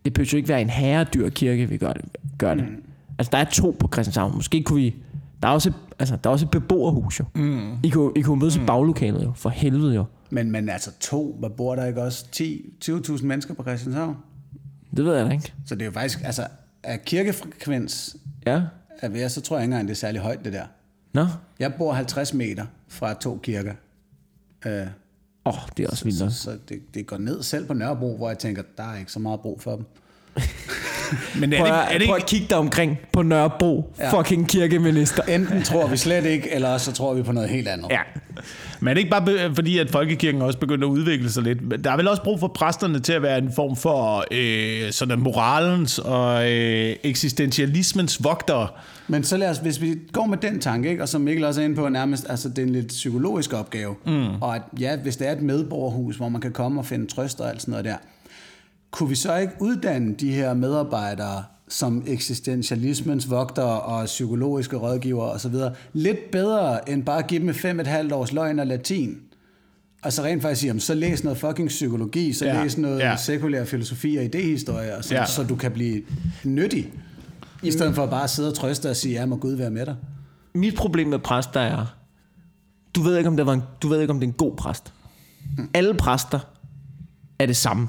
det behøver jo ikke være en herredyr kirke, vi gør det. Gør det. Mm. Altså, der er to på Christianshavn. Måske kunne vi... Der er også, altså, der er også et beboerhus, jo. Mm. I kunne, I kunne mødes mm. i baglokalet, jo. For helvede, jo. Men, men altså to, hvad bor der ikke også? 10-20.000 mennesker på Christianshavn? Det ved jeg da ikke. Så det er jo faktisk, altså, af kirkefrekvens, Ja. Af hvad, så tror jeg ikke engang, det er særlig højt, det der. Nå. Jeg bor 50 meter fra to kirker. Øh, Åh, oh, det er også vildt så så det, det går ned selv på Nørrebro, hvor jeg tænker, der er ikke så meget brug for dem. Men er det, Prøv, ikke- at, er det prøv ikke... at kigge dig omkring på Nørrebro. Ja. Fucking kirkeminister. Enten tror vi slet ikke, eller også så tror vi på noget helt andet. Ja. Men er det ikke bare fordi, at folkekirken også begynder at udvikle sig lidt? Der er vel også brug for præsterne til at være en form for øh, sådan moralens og øh, eksistentialismens vogtere. Men så lad os, hvis vi går med den tanke, ikke, og som Mikkel også er inde på, nærmest, altså det er en lidt psykologisk opgave. Mm. Og at, ja, hvis det er et medborgerhus, hvor man kan komme og finde trøst og alt sådan noget der, kunne vi så ikke uddanne de her medarbejdere som eksistentialismens vogtere og psykologiske rådgivere osv. lidt bedre end bare at give dem fem et halvt års løgn og latin? Altså rent faktisk sige, så læs noget fucking psykologi, så Ja, læs noget ja. sekulær filosofi og idehistorie, og så, Ja. så du kan blive nyttig. I stedet for at bare sidde og trøste og sige, ja, må Gud være med dig. Mit problem med præster er, du ved ikke, om det, var en, du ved ikke, om det er en god præst. Alle præster er det samme.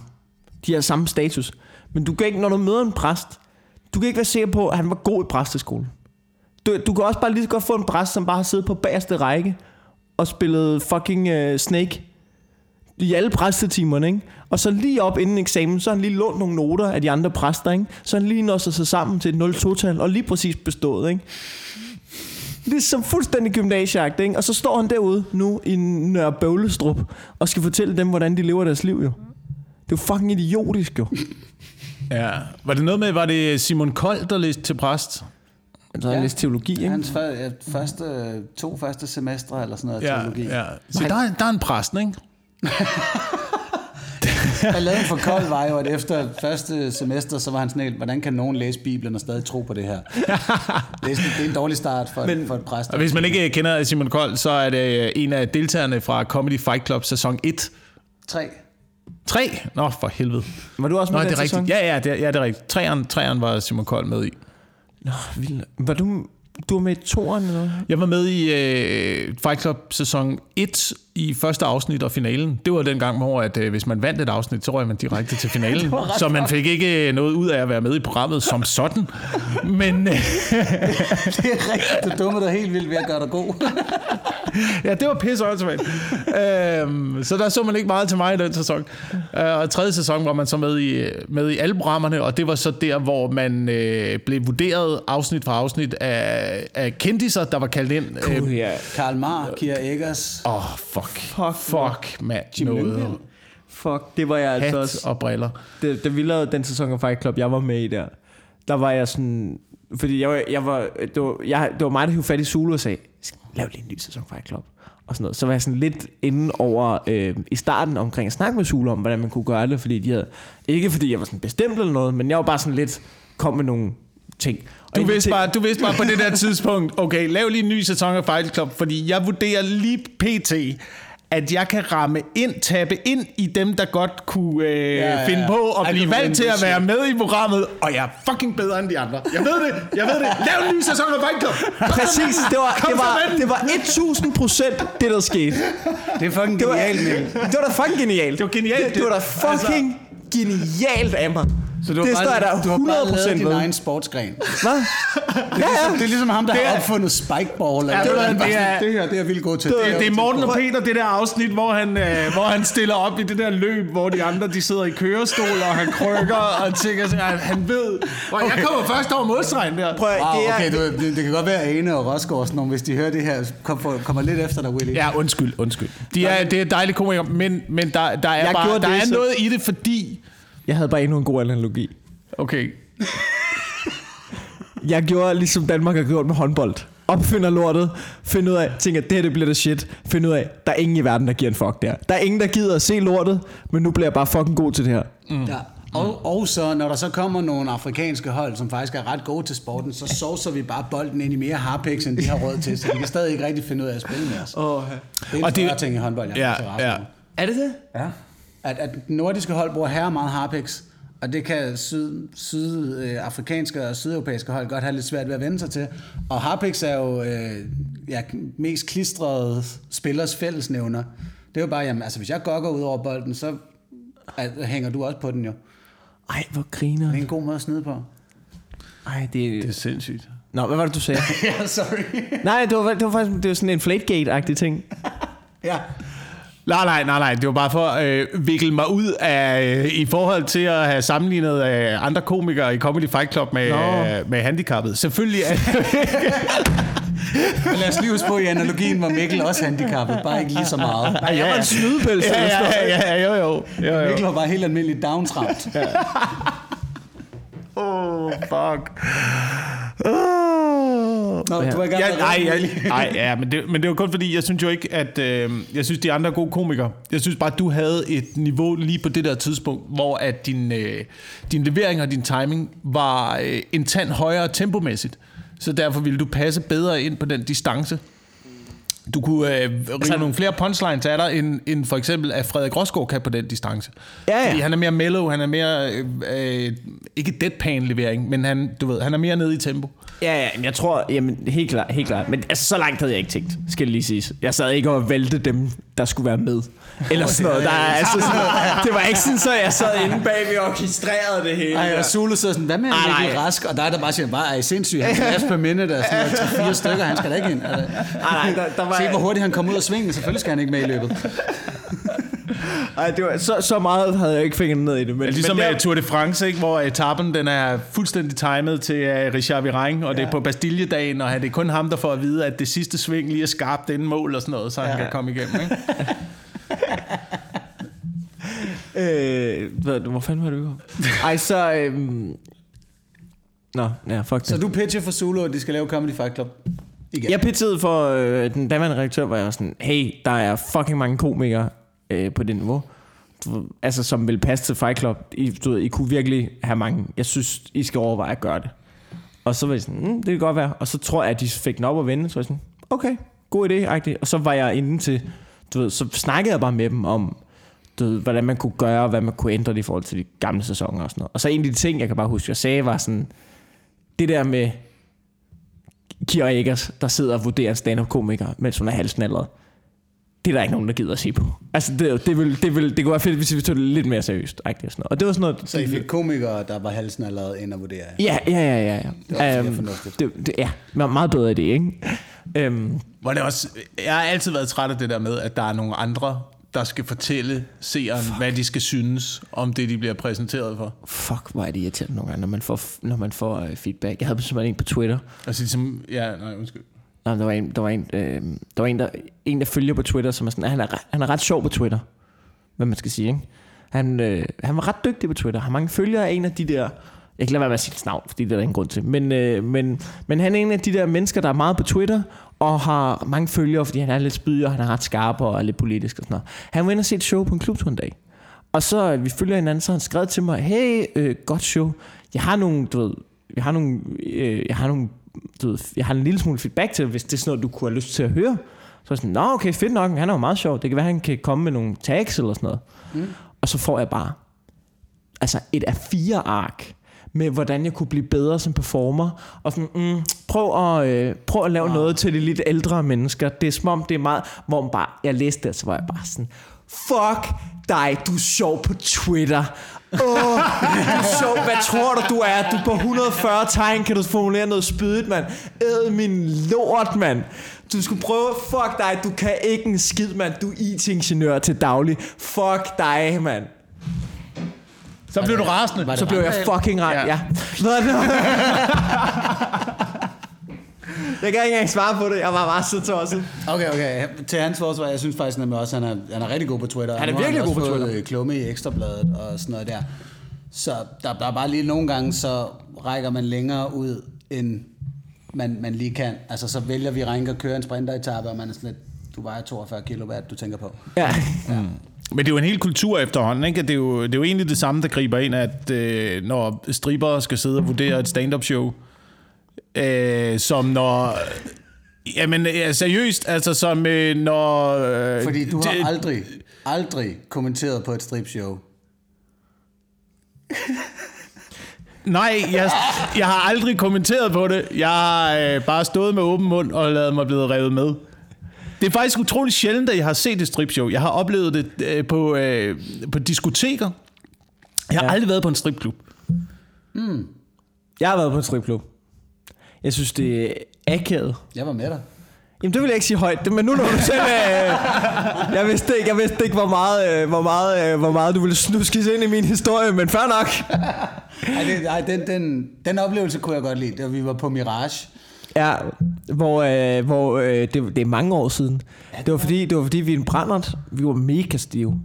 De har samme status. Men du kan ikke, når du møder en præst, du kan ikke være sikker på, at han var god i præsteskolen. Du, du kan også bare lige så godt få en præst, som bare har siddet på bagerste række og spillet fucking uh, Snake i alle præstetimerne, ikke? Og så lige op inden eksamen, så har han lige lånt nogle noter af de andre præster, ikke? Så han lige nåede sig sammen til et 0-2-tal, og lige præcis bestået, ikke? Ligesom fuldstændig gymnasieagt, ikke? Og så står han derude nu i Nørre Bøvlestrup og skal fortælle dem, hvordan de lever deres liv, jo. Det er jo fucking idiotisk, jo. Ja. Var det noget med, var det Simon Kold, der læste til præst? Altså, han Ja. læste teologi, ikke? Hans første, to første semestre eller sådan noget Ja, teologi. ja. Så der, er- der er en præst, ikke? Balladen for kold var jo, at efter første semester, så var han sådan helt, hvordan kan nogen læse Bibelen og stadig tro på det her? Det er, sådan- det er en dårlig start for, Men, for et præst. Og hvis man ikke kender Simon Kold, så er det en af deltagerne fra Comedy Fight Club sæson 1. Tre. 3? Nå, for helvede. Var du også Nå, med det den er rigtigt. Ja, ja, det er, ja, det er rigtigt. Træeren, træeren var Simon Kold med i. Nå, vildt. Var du, du var med i toren, eller? Jeg var med i øh, Fight Club sæson 1 i første afsnit og finalen. Det var den gang, hvor at, øh, hvis man vandt et afsnit, så røg man direkte til finalen. så man fik ikke øh, noget ud af at være med i programmet som sådan. Men øh, Det er rigtigt. Du dummede dig helt vildt ved at gøre dig god. ja, det var pisse åndssvagt. øhm, så der så man ikke meget til mig i den sæson. Øh, og tredje sæson var man så med i, med i alle programmerne, og det var så der, hvor man øh, blev vurderet afsnit for afsnit af, af kendiser, der var kaldt ind. Øh, Uh, ja. Karl Marr, Kira Eggers. Åh, oh, fuck. Fuck, Fuck, mand. Jim Noget. Lyngvild. Fuck, det var jeg altså Hat også. og briller. Da, da vi lavede den sæson af Fight Club, jeg var med i der, der var jeg sådan... Fordi jeg var, jeg var, det, var, jeg, det var mig, der hævde fat i Zulu og sagde, lav lige en ny sæson Fight Club. Og sådan noget. Så var jeg sådan lidt inde over øh, i starten omkring at snakke med Zulu om, hvordan man kunne gøre det. Fordi de havde, ikke fordi jeg var sådan bestemt eller noget, men jeg var bare sådan lidt, kom med nogle ting. Du vidste, bare, du vidste bare på det der tidspunkt, okay, lav lige en ny sæson af Fight Club, fordi jeg vurderer lige pt., at jeg kan ramme ind, tabe ind i dem, der godt kunne øh, ja, ja, ja. finde på at I blive valgt til at være med i programmet, og jeg er fucking bedre end de andre. Jeg ved det, jeg ved det. Lav en ny sæson af Fight Club. Præcis, det var, Kom det var, det var 1000 procent det, der skete. Det er fucking Det var, genialt, det var da fucking genialt. Det var genialt. Det, det var da fucking genialt af mig. Så du har det bare, står der du har bare 100% lavet din ved. egen sportsgren. Hvad? Ja, ja. Det er ligesom ham, der Det er- har opfundet spikeball. Ja, det det, det er- det her det er jeg vildt god til. Det, er det er Morten og. Peter, det der afsnit, hvor han, øh, hvor han stiller op i det der løb, hvor de andre de sidder i kørestol, og han krykker og tænker, at han ved. Og jeg kommer først over modstregen der. Prøv, Wow, det er, okay, du, det, det kan godt være, at Ane og Rosgaard, sådan hvis de hører det her, kom, for, kommer lidt efter dig, Willy. Ja, undskyld, undskyld. De er, det er dejlige komikere, men, men der, der er, Jeg bare, der det, er så- noget i det, fordi... Jeg havde bare endnu en god analogi. Okay, Jeg gjorde ligesom Danmark har gjort med håndbold. Opfinder lortet, find ud af, tænker, det her det bliver det shit. Find ud af, der er ingen i verden, der giver en fuck der. Der er ingen, der gider at se lortet, men nu bliver jeg bare fucking god til det her. Ja. Og, og så, når der så kommer nogle afrikanske hold, som faktisk er ret gode til sporten, så sovser vi bare bolden ind i mere harpiks, end de har råd til, så de kan stadig ikke rigtig finde ud af at spille med os. Oh, Det er en Og det- ting i håndbold, jeg Ja, ja. er det det? Ja. At, at nordiske hold bruger herre meget harpix, og det kan syd, sydafrikanske og sydeuropæiske hold godt have lidt svært ved at vende sig til. Og harpix er jo øh, ja, mest klistrede spillers fællesnævner. Det er jo bare, jamen, altså hvis jeg gokker ud over bolden, så at, hænger du også på den jo. Ej, hvor griner. Det er en god måde at snyde på. Ej, det... det er sindssygt. Nå, hvad var det, du sagde? ja, sorry. Nej, det var, det var faktisk det var sådan en Flagegate-agtig ting. ja. Nej, nej, nej, nej. Det var bare for at øh, vikle mig ud af, øh, i forhold til at have sammenlignet øh, andre komikere i Comedy Fight Club med, øh, med handicappet. Selvfølgelig er Men lad os lige huske på, i analogien var Mikkel også handicappet, bare ikke lige så meget. Ej, jeg var en snydepels. ja, ja, ja, ja, jo, jo. jo, jo. Mikkel var bare helt almindelig downsramt. Oh, fuck. Nå, du var i gang Ja, nej, Willy. nej, ja, men det, men det var kun fordi, jeg synes jo ikke, at øh, jeg synes, de andre er gode komikere. Jeg synes bare, at du havde et niveau lige på det der tidspunkt, hvor at din, øh, din levering og din timing var øh, en tand højere tempomæssigt. Så derfor ville du passe bedre ind på den distance. Du kunne øh, rive nogle flere punchlines af dig, end, end for eksempel at Frederik Rosgaard kan på den distance. Ja, ja. Fordi han er mere mellow, han er mere, øh, øh, ikke deadpan-levering, men han, du ved, han er mere nede i tempo. Ja, ja, jeg tror, jamen, helt klart, helt klart. Men altså, så langt havde jeg ikke tænkt, skal det lige siges. Jeg sad ikke og vælte dem, der skulle være med. Eller sådan noget. Der, er, altså, sådan noget. Det var ikke sådan, så jeg sad inde bagved og orkestrerede det hele. Ej, og Zulu sidder sådan, hvad med Ej, Mikkel. Rask? Og der er der bare siger, bare er I sindssyg? Han skal per minute, der er sådan noget, fire stykker, han skal da ikke ind. Det? Ej, nej, der, der var, Se, hvor hurtigt han kom ud af svingen, selvfølgelig skal han ikke med i løbet. Ej, det var, så, så meget havde jeg ikke fingrene ned i det. Men, Men ligesom men med Tour de France, ikke, hvor etappen den er fuldstændig timet til uh, Richard Virenque, og ja. det er på Bastilledagen, og det er kun ham, der får at vide, at det sidste sving lige er skarpt inden mål og sådan noget, så han Ja. kan komme igennem. Ikke? Øh, hvad, hvor fanden var kom? Ej, så... Øhm... Nå, ja, fuck Så det. du pitcher for Zulu, at de skal lave Comedy Fight Club? Igen. Jeg pitchede for øh, den daværende redaktør, hvor jeg var sådan, hey, der er fucking mange komikere øh, på det niveau. Du Altså, som vil passe til Fight Club. I, du ved, I kunne virkelig have mange. Jeg synes, I skal overveje at gøre det. Og så var jeg sådan, mm, det kan godt være. Og så tror jeg, at de fik den op at vende. Så var jeg sådan, okay, god idé, agtig. Og så var jeg inde til, du ved, så snakkede jeg bare med dem om, du ved, hvordan man kunne gøre, og hvad man kunne ændre det i forhold til de gamle sæsoner og sådan noget. Og så en af de ting, jeg kan bare huske, jeg sagde, var sådan, det der med Kira Eggers, der sidder og vurderer en stand-up-komiker, mens hun er halsnallet. Det er der ikke nogen, der gider at se på. Altså, det, det, vil, det, vil, det kunne være fedt, hvis vi tog det lidt mere seriøst. Ikke? Sådan noget. Og det var sådan noget... Så I fik komikere, der var halsen allerede ind og vurdere. Ja, ja, ja, ja. ja. Det var Øhm, fornuftigt. det, det, ja, men meget bedre idé, ikke? Um, Hvor det også, jeg har altid været træt af det der med, at der er nogle andre, der skal fortælle seeren, Fuck. hvad de skal synes om det, de bliver præsenteret for. fuck, hvor er det irriterende nogle gange, når man får, når man får uh, feedback. Jeg havde simpelthen en på Twitter. Altså ligesom, ja, nej, undskyld. Nej, der var en, der var en, øh, der, var en, der, en, der følger på Twitter, som er sådan, han er, han er ret sjov på Twitter, hvad man skal sige, ikke? Han, øh, han var ret dygtig på Twitter. Han har mange følgere af en af de der, jeg kan lade være med at sige hans navn, fordi det er der ingen grund til, men, øh, men, men han er en af de der mennesker, der er meget på Twitter, og har mange følgere, fordi han er lidt spydig, og han er ret skarp og er lidt politisk og sådan noget. Han var inde og se et show på en klubtur en dag. Og så, øh, vi følger hinanden, så han skrev til mig, hey, øh, godt show. Jeg har nogle, du ved, jeg har nogle, øh, jeg har nogle, du ved, jeg har en lille smule feedback til, hvis det er sådan noget, du kunne have lyst til at høre. Så er jeg sådan, nå okay, fedt nok, han er jo meget sjov. Det kan være, han kan komme med nogle tags eller sådan noget. Mm. Og så får jeg bare altså et af fire ark med, hvordan jeg kunne blive bedre som performer. Og sådan, mm, prøv, at, øh, prøv at lave wow. noget til de lidt ældre mennesker. Det er som om, det er meget... Hvor man bare, jeg læste det, så var jeg bare sådan, fuck dig, du er sjov på Twitter. Åh, oh, sjov. Hvad tror du, du er? Du er på 140 tegn, kan du formulere noget spydigt, mand. Æd min lort, mand. Du skulle prøve, fuck dig, du kan ikke en skid, mand. Du er IT-ingeniør til daglig. Fuck dig, mand. Så blev du rasende. Så blev jeg fucking ret, ja. ja. Jeg kan ikke engang svare på det. Jeg var bare så tosset. Okay, okay. Til hans forsvar, jeg synes faktisk nemlig også, at han er, han er rigtig god på Twitter. Han er virkelig også god på Twitter. øh, klumme i Ekstrabladet og sådan noget der. Så der, der er bare lige nogle gange, så rækker man længere ud, end man, man lige kan. Altså, så vælger vi Renke at køre en sprinteretappe, og man er sådan lidt, du vejer 42 kilo, hvad du tænker på? Ja. Men det er jo en hel kultur efterhånden, ikke? Det er jo, det er jo egentlig det samme, der griber ind, at øh, når stribere skal sidde og vurdere et stand-up show, øh, som når... Jamen, ja, seriøst, altså som øh, når... Øh, Fordi du har det- aldrig, aldrig kommenteret på et stripshow. Nej, jeg, jeg har aldrig kommenteret på det. Jeg har øh, bare stået med åben mund og lavet mig blive revet med. Det er faktisk utroligt sjældent, at jeg har set et stripshow. Jeg har oplevet det øh, på, øh, på diskoteker. Jeg har Ja. aldrig været på en stripklub. Jeg har været på en stripklub. Jeg synes, det er akavet. Jeg var med dig. Jamen, det vil jeg ikke sige højt, men nu når du selv... Øh, jeg, vidste ikke, jeg vidste ikke, hvor meget, øh, hvor, meget, øh, hvor meget du ville snuskes ind i min historie, men fair nok. Ej, det, ej den, den, den oplevelse kunne jeg godt lide, da vi var på Mirage. Ja, hvor, øh, hvor øh, det, det er mange år siden. Det var fordi, det var fordi vi en brændert. Vi var mega stive.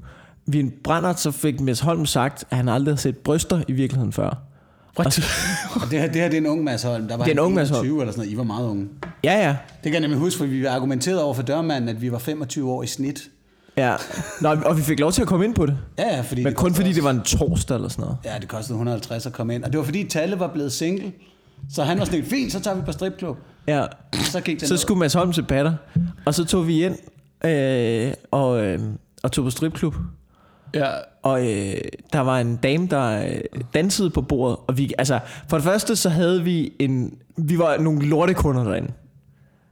Vi en brændert, så fik Mads Holm sagt, at han aldrig har set bryster i virkeligheden før. What? Og det her, det her det er en ung Mads Holm. Der var Det er en ung Mads Holm. 21 eller sådan noget. I var meget unge. Ja, ja. Det kan jeg nemlig huske, for vi argumenterede over for dørmanden, at vi var 25 år i snit. ja. Nå, og vi fik lov til at komme ind på det. Ja, ja, fordi Men det kun fordi også- det var en torsdag eller sådan noget. Ja, det kostede 150 at komme ind. Og det var fordi Talle var blevet single. Så han var sådan lidt, fint, så tager vi på stripklub. Ja. Så gik det Så ned. skulle Mads Holm til patter, og så tog vi ind øh, og, øh, og tog på stripklub. Ja. Og øh, der var en dame, der øh, dansede på bordet. Og vi, altså, for det første, så havde vi en... Vi var nogle lortekunder derinde.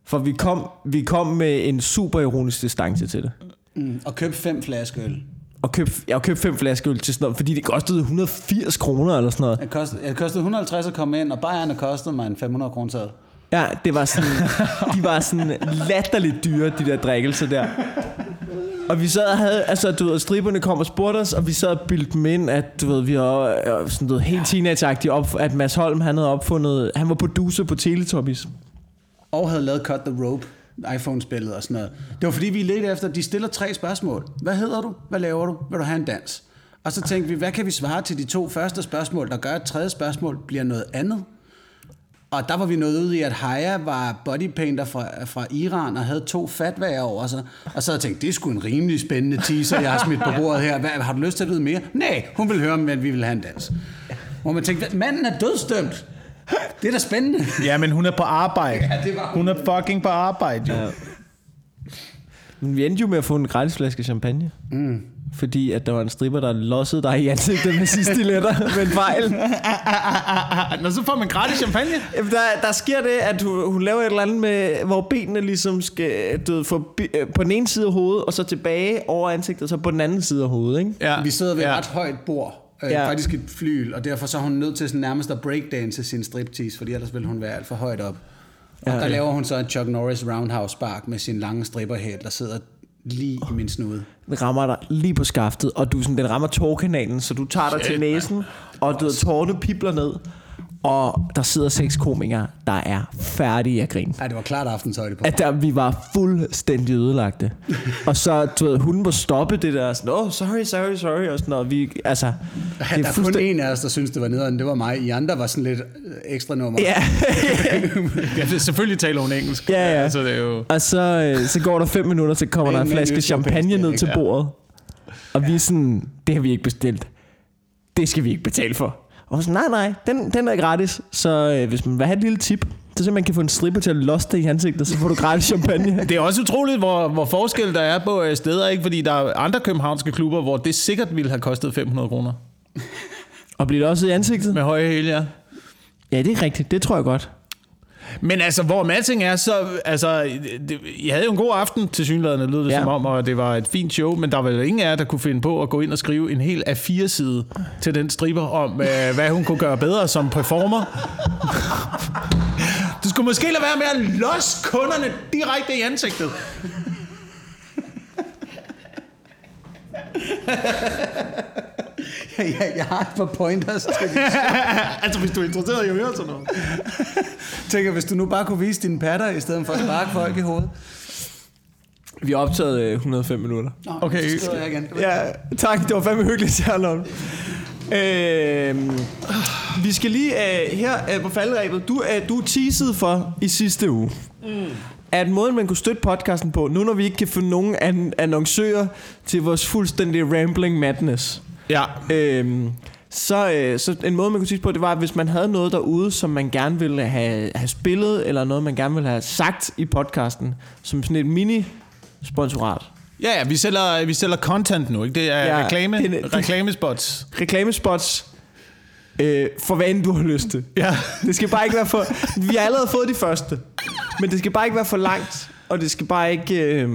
For vi kom, vi kom med en super ironisk distance til det. Mm, og købte fem flasker øl. Og købte, jeg købte fem flasker øl til sådan noget, fordi det kostede 180 kroner eller sådan noget. Det kostede, det kostede 150 at komme ind, og bajerne kostede mig en 500 kroner sad. Ja, det var sådan, de var sådan latterligt dyre, de der drikkelser der. Og vi sad og havde, altså du ved, striberne kom og spurgte os, og vi sad og bildte dem ind, at du ved, vi var øh, sådan noget helt teenageagtigt op, at Mads Holm, han havde opfundet, han var producer på Teletubbies. Og havde lavet Cut the Rope, iPhone-spillet og sådan noget. Det var fordi, vi ledte efter, de stiller tre spørgsmål. Hvad hedder du? Hvad laver du? Vil du have en dans? Og så tænkte vi, hvad kan vi svare til de to første spørgsmål, der gør, at tredje spørgsmål bliver noget andet? Og der var vi nået ud i, at Haya var bodypainter fra, fra Iran og havde to fatvager over sig. Og så havde jeg tænkt, det er sgu en rimelig spændende teaser, jeg har smidt på bordet her. Hvad, har du lyst til at vide mere? Nej, hun vil høre, at vi vil have en dans. Hvor man tænkte, manden er dødstømt. Det er da spændende. Ja, men hun er på arbejde. Ja, det var hun. Hun er fucking på arbejde, jo. Men vi endte jo med at få en gratis flaske champagne. Mm. Fordi at der var en stripper, der lossede dig i ansigtet med sidste stiletter med en fejl. Nå, så får man gratis champagne. Jamen, Der, der sker det, at hun, hun laver et eller andet med, hvor benene ligesom skal du få, øh, på den ene side af hovedet, og så tilbage over ansigtet, og så på den anden side af hovedet, ikke? Ja. Vi sidder ved et ja. ret højt bord, øh, Ja. ja. faktisk et flyl, og derfor så er hun nødt til sådan nærmest at breakdance sin striptease, fordi ellers ville hun være alt for højt op. Og Ja. ja, der laver hun så en Chuck Norris roundhouse spark med sin lange stripperhæl, der sidder lige i min snude. Den rammer dig lige på skaftet, og du, er sådan, den rammer tårkanalen, så du tager dig til næsen, og du tårne pipler ned, og der sidder seks komikere, der er færdige at grine. Ja, det var klart aftenshøjde på. At der, vi var fuldstændig ødelagte. og så, du ved, hun må stoppe det der, sådan, oh, sorry, sorry, sorry, og sådan noget. Vi, altså, Ja, det der er er kun fuldstændig... en af os, der synes det var nederen, det var mig. I andre var sådan lidt øh, ekstra nummer. Ja, ja, selvfølgelig taler hun engelsk. Ja, ja. Altså, det er jo... og så, øh, så går der fem minutter, så kommer der en flaske champagne champagne, ned til Ja. bordet. Og vi er sådan, det har vi ikke bestilt. Det skal vi ikke betale for. Og sådan, nej, nej, den, den er gratis. Så øh, hvis man vil have et lille tip, Det simpelthen, man kan få en stripper til at loste i ansigtet, så får du gratis champagne. Det er også utroligt, hvor, hvor forskel der er på øh, steder, ikke? fordi der er andre københavnske klubber, hvor det sikkert ville have kostet 500 kroner. Og bliver det også i ansigtet? Med høje hæle, ja. Ja, det er rigtigt. Det tror jeg godt. Men altså, hvor Madsing er, så... Altså, det, jeg havde jo en god aften til synligheden, lød det Ja. som om, og det var et fint show, men der var ingen af jer, der kunne finde på at gå ind og skrive en hel A4-side til den stripper om, øh, hvad hun kunne gøre bedre som performer. Du skulle måske lade være med at losse kunderne direkte i ansigtet. Jeg, jeg har et par pointers til det. altså, hvis du er interesseret i at høre sådan noget. Tænker, hvis du nu bare kunne vise dine patter, i stedet for at sparke folk i hovedet. Vi har optaget øh, 105 minutter. Nå, Okay. så jeg igen. Ja, tak. Det var fandme hyggeligt, Sherlock. Øh, vi skal lige øh, her øh, på faldrebet. Du, øh, du teasede for i sidste uge, mm. at måden, man kunne støtte podcasten på, nu når vi ikke kan finde nogen an- annoncører til vores fuldstændig rambling madness, Ja. Øhm, så, øh, så en måde, man kunne sige på, det var, at hvis man havde noget derude, som man gerne ville have, have spillet, eller noget, man gerne ville have sagt i podcasten, som sådan et mini-sponsorat. Ja, ja, vi sælger, vi sælger content nu, ikke? Det er Ja, reklame, det- det- reklamespots. Reklamespots, øh, for hvad end du har lyst til. Ja. Det skal bare ikke være for... Vi har allerede fået de første. Men det skal bare ikke være for langt, og det skal bare ikke... Øh,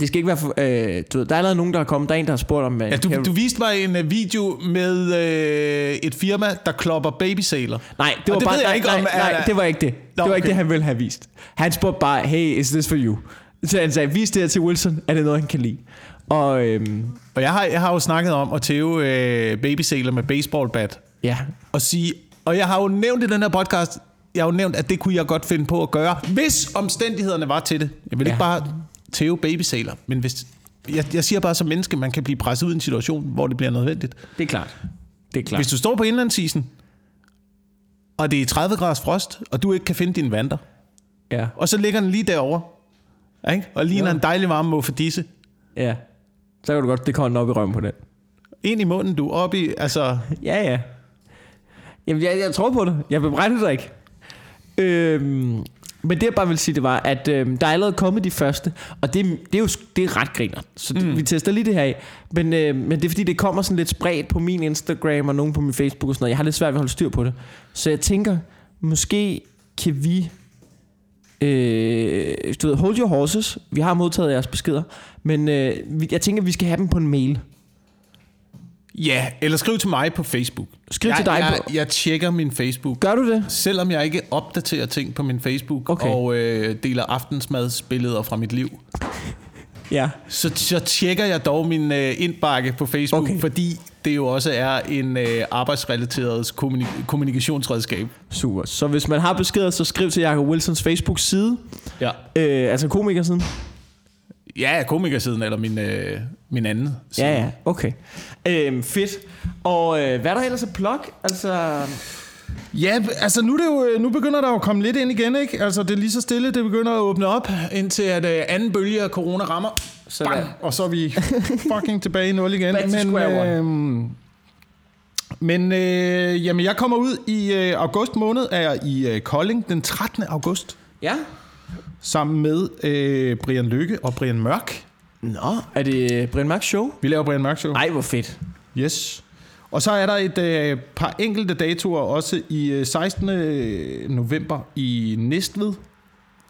det skal ikke være for... Øh, du ved, der er allerede nogen, der er kommet. Der er en, der har spurgt om... øh, Ja, du, kan du viste mig en uh, video med uh, et firma, der klopper babysæler. Nej, det var Og det bare, ved jeg nej, ikke, nej, om er- nej, det var ikke det. Nå, det var ikke okay. det, han ville have vist. Han spurgte bare, hey, is this for you? Så han sagde, vis det her til Wilson, er det noget, han kan lide? Og øhm, Og jeg har, jeg har jo snakket om at tæve uh, babysæler med baseballbat. ja, Og sige, og jeg har jo nævnt i den her podcast, jeg har jo nævnt, at det kunne jeg godt finde på at gøre, hvis omstændighederne var til det. Jeg vil Ja. ikke bare tæve babysæler, men hvis... Jeg, jeg siger bare som menneske, man kan blive presset ud i en situation, hvor det bliver nødvendigt. det er klart. Det er klart. Hvis du står på indlandsisen, og det er 30 graders frost, og du ikke kan finde dine vanter, Ja, og så ligger den lige derovre, ikke? og ligner Ja. en dejlig varme muffedisse, ja. Så kan du godt, det kommer op i røven på den. ind i munden, du op i, altså... Ja, ja. Jamen, jeg, jeg tror på det. Jeg bebrejder dig ikke. Øhm, men det jeg bare vil sige, det var, at øhm, der er allerede kommet de første, og det, det er jo det er ret griner. Så det, mm. vi tester lige det her af. Men, øh, men det er fordi, det kommer sådan lidt spredt på min Instagram og nogen på min Facebook og sådan noget. Jeg har lidt svært ved at holde styr på det. Så jeg tænker, måske kan vi... Øh, du ved, hold your horses. Vi har modtaget jeres beskeder. Men øh, jeg tænker, vi skal have dem på en mail. Ja, eller skriv til mig på Facebook. Skriv jeg, til dig jeg, på- Jeg tjekker min Facebook. Gør du det? Selvom jeg ikke opdaterer ting på min Facebook Okay. og øh, deler aftensmadsbilleder fra mit liv, Ja. så, så tjekker jeg dog min øh, indbakke på Facebook, Okay. fordi det jo også er en øh, arbejdsrelateret kommunik- kommunikationsredskab. Super. Så hvis man har beskeder, så skriv til Jacob Wilsons Facebook-side. Ja. Øh, altså komikersiden. Ja, komikersiden eller min, øh, min anden side. Ja, ja. Okay. Øh, fedt. Og øh, hvad er der ellers at plug? Altså... Ja, altså nu, er det jo, nu begynder der jo at komme lidt ind igen, ikke? Altså det er lige så stille, det begynder at åbne op, indtil at øh, anden bølge af corona rammer. Sådan. Bang! Og så er vi fucking tilbage i nul igen. Back to square one. øh, men øh, jamen, jeg kommer ud i øh, august måned, er jeg i øh, Kolding den 13. august, Ja. Sammen med øh, Brian Lykke og Brian Mørk. Nå, er det Brian Mørk Show? Vi laver Brian Mørk Show. Ej, hvor fedt. Yes. Og så er der et øh, par enkelte datoer også i øh, 16. november i Næstved.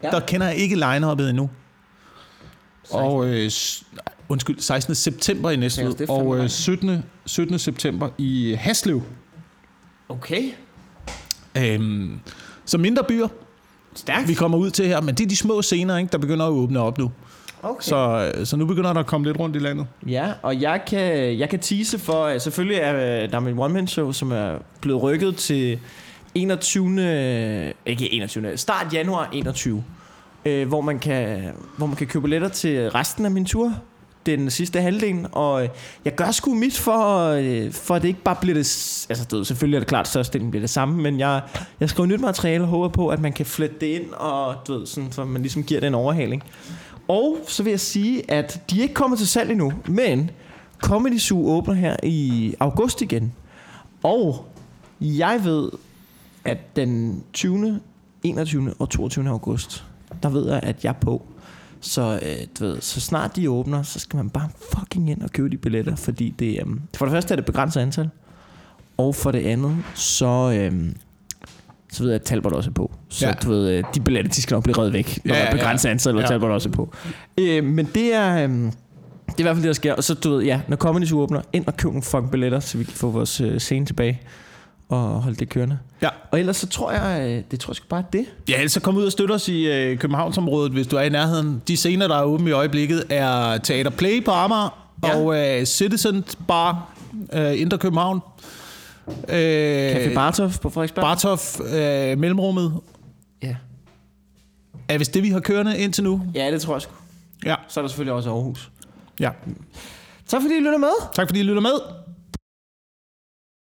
Ja. Ja. Der kender jeg ikke line-up'et endnu. Og øh, nej, undskyld, 16. september i Ja, Næstved. fandme og øh, langt. 17. 17. september i Haslev. Okay. Øhm, så mindre byer, Stærkt. vi kommer ud til her, men det er de små scener, ikke, der begynder at åbne op nu. Okay. Så, øh, så nu begynder der at komme lidt rundt i landet. Ja, og jeg kan, jeg kan tease for, at selvfølgelig er øh, der er min one-man-show, som er blevet rykket til 21. Ikke 21. Start januar 21. Øh, hvor, man kan, hvor man kan købe billetter til resten af min tur. Den sidste halvdel. Og øh, jeg gør sgu mit for, øh, for at det ikke bare bliver det... Altså, du ved, selvfølgelig er det klart, at størstedelen bliver det samme, men jeg, jeg skriver nyt materiale og håber på, at man kan flette det ind, og du ved, sådan, så man ligesom giver den overhaling. Og så vil jeg sige, at de er ikke kommet til salg endnu, men Comedy Zoo åbner her i august igen. Og jeg ved, at den 20. 21. og 22. august, der ved jeg, at jeg er på. Så, øh, du ved, så snart de åbner, så skal man bare fucking ind og købe de billetter, fordi det, øh, for det første er det begrænset antal, og for det andet, så, øh, så ved jeg, at Talbot også er på. Så Ja. du ved, øh, de billetter, de skal nok blive reddet væk, når Ja, der er ja. begrænset antal, og Ja. Talbot også er på. Øh, men det er... Øh, det er i hvert fald det, der sker. Og så, du ved, ja, når Comedy Zoo åbner, ind og køb nogle fucking billetter, så vi kan få vores øh, scene tilbage og holde det kørende. Ja. Og ellers så tror jeg, øh, det tror jeg bare det. Ja, ellers så kom ud og støt os i øh, Københavnsområdet, hvis du er i nærheden. De scener, der er åbne i øjeblikket, er Teater Play på Amager Ja. og øh, Citizen Bar, øh, Indre København. Øh, Café Bartov på Frederiksberg. Bartof, øh, Mellemrummet. ja. Er vist det, vi har kørende indtil nu? ja, det tror jeg sgu. Ja. Så er der selvfølgelig også Aarhus. ja. Tak fordi I lytter med. Tak fordi I lytter med.